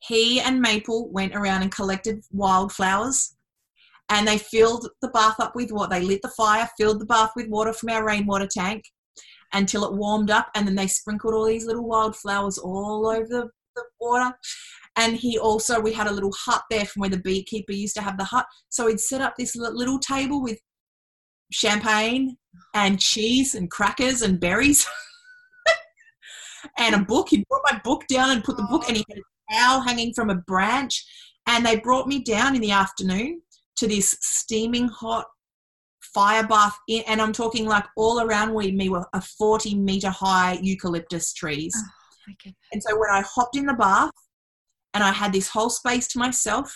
he and maple went around and collected wildflowers and they filled the bath up with what they lit the fire filled the bath with water from our rainwater tank until it warmed up and then they sprinkled all these little wildflowers all over the, the water. And he also we had a little hut there from where the beekeeper used to have the hut. So he'd set up this little table with champagne and cheese and crackers and berries and a mm. book he brought my book down and put the book and he had a towel hanging from a branch and they brought me down in the afternoon to this steaming hot fire bath in, and I'm talking like all around me were a 40 meter high eucalyptus trees. Oh. And so when I hopped in the bath and I had this whole space to myself,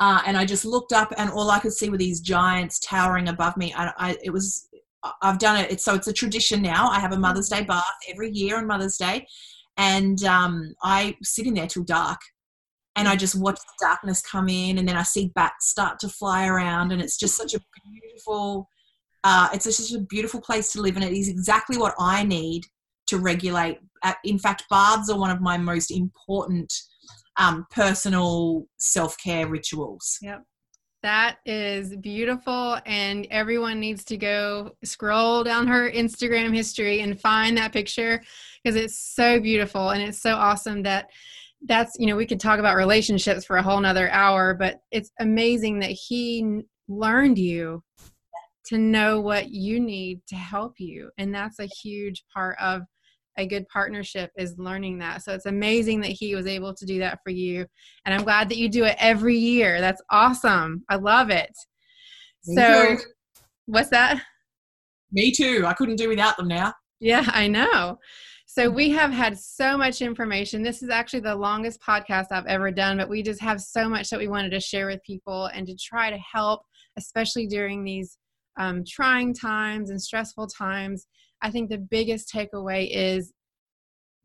uh, and I just looked up and all I could see were these giants towering above me. I, I, it was, I've done it. It's, so it's a tradition now. I have a Mother's Day bath every year on Mother's Day. And um, I sit in there till dark and I just watch the darkness come in, and then I see bats start to fly around, and it's just such a beautiful Uh, it's just a beautiful place to live, and it is exactly what I need to regulate. Uh, in fact, baths are one of my most important um, personal self care rituals.
Yep. That is beautiful. And everyone needs to go scroll down her Instagram history and find that picture because it's so beautiful. And it's so awesome that that's, you know, we could talk about relationships for a whole nother hour, but it's amazing that he learned you to know what you need to help you. And that's a huge part of a good partnership is learning that. So it's amazing that he was able to do that for you. And I'm glad that you do it every year. That's awesome. I love it. Me so, too. what's that?
Me too. I couldn't do without them now.
Yeah, I know. So we have had so much information. This is actually the longest podcast I've ever done, but we just have so much that we wanted to share with people and to try to help, especially during these um, trying times and stressful times. I think the biggest takeaway is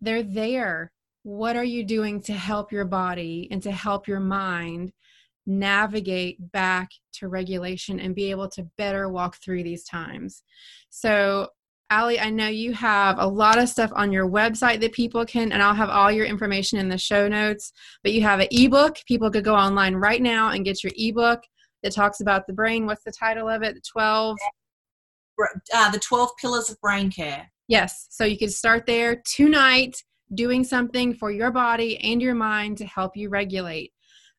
they're there. What are you doing to help your body and to help your mind navigate back to regulation and be able to better walk through these times? So, Ali, I know you have a lot of stuff on your website that people can, and I'll have all your information in the show notes. But you have an ebook. People could go online right now and get your ebook that talks about the brain. What's the title of it? The 12
uh, the 12 pillars of brain care.
Yes. So you can start there tonight doing something for your body and your mind to help you regulate.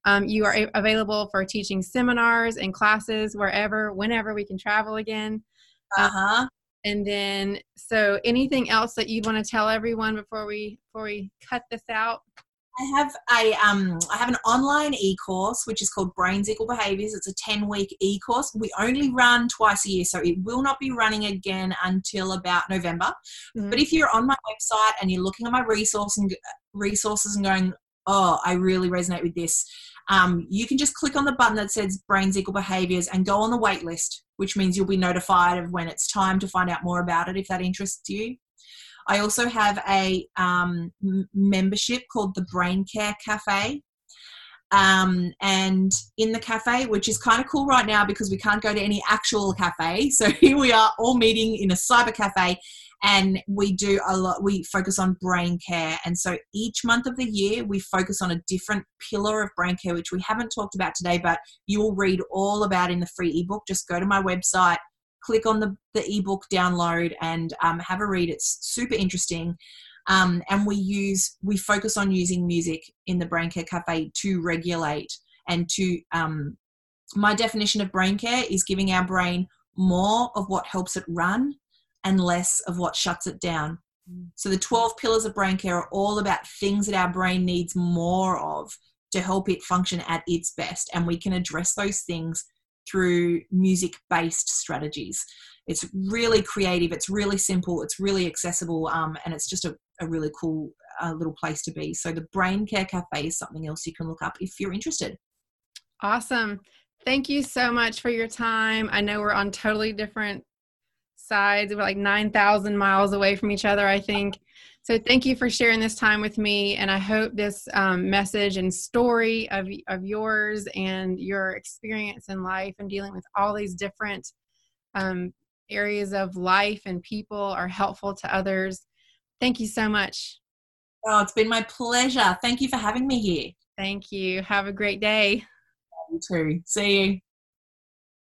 Um, you are a- available for teaching seminars and classes wherever, whenever we can travel again.
Uh huh.
and then, so anything else that you want to tell everyone before we before we cut this out?
I have a um I have an online e-course which is called Brains Equal Behaviors. It's a 10-week e-course. We only run twice a year, so it will not be running again until about November. Mm-hmm. But if you're on my website and you're looking at my resource and resources and going, "Oh, I really resonate with this." Um, you can just click on the button that says Brains Equal Behaviors and go on the wait list, which means you'll be notified of when it's time to find out more about it if that interests you. I also have a um, membership called the Brain Care Cafe. Um, and in the cafe, which is kind of cool right now because we can't go to any actual cafe. So here we are all meeting in a cyber cafe and we do a lot, we focus on brain care. And so each month of the year, we focus on a different pillar of brain care, which we haven't talked about today, but you will read all about in the free ebook. Just go to my website, click on the, the ebook download and um, have a read. It's super interesting. Um, and we use we focus on using music in the brain care cafe to regulate and to um, my definition of brain care is giving our brain more of what helps it run and less of what shuts it down so the 12 pillars of brain care are all about things that our brain needs more of to help it function at its best and we can address those things through music based strategies. It's really creative, it's really simple, it's really accessible, um, and it's just a, a really cool uh, little place to be. So, the Brain Care Cafe is something else you can look up if you're interested.
Awesome. Thank you so much for your time. I know we're on totally different sides. We're like 9,000 miles away from each other, I think. So thank you for sharing this time with me, and I hope this um, message and story of of yours and your experience in life and dealing with all these different um, areas of life and people are helpful to others. Thank you so much.
Oh, it's been my pleasure. Thank you for having me here.
Thank you. Have a great day.
You too. See you.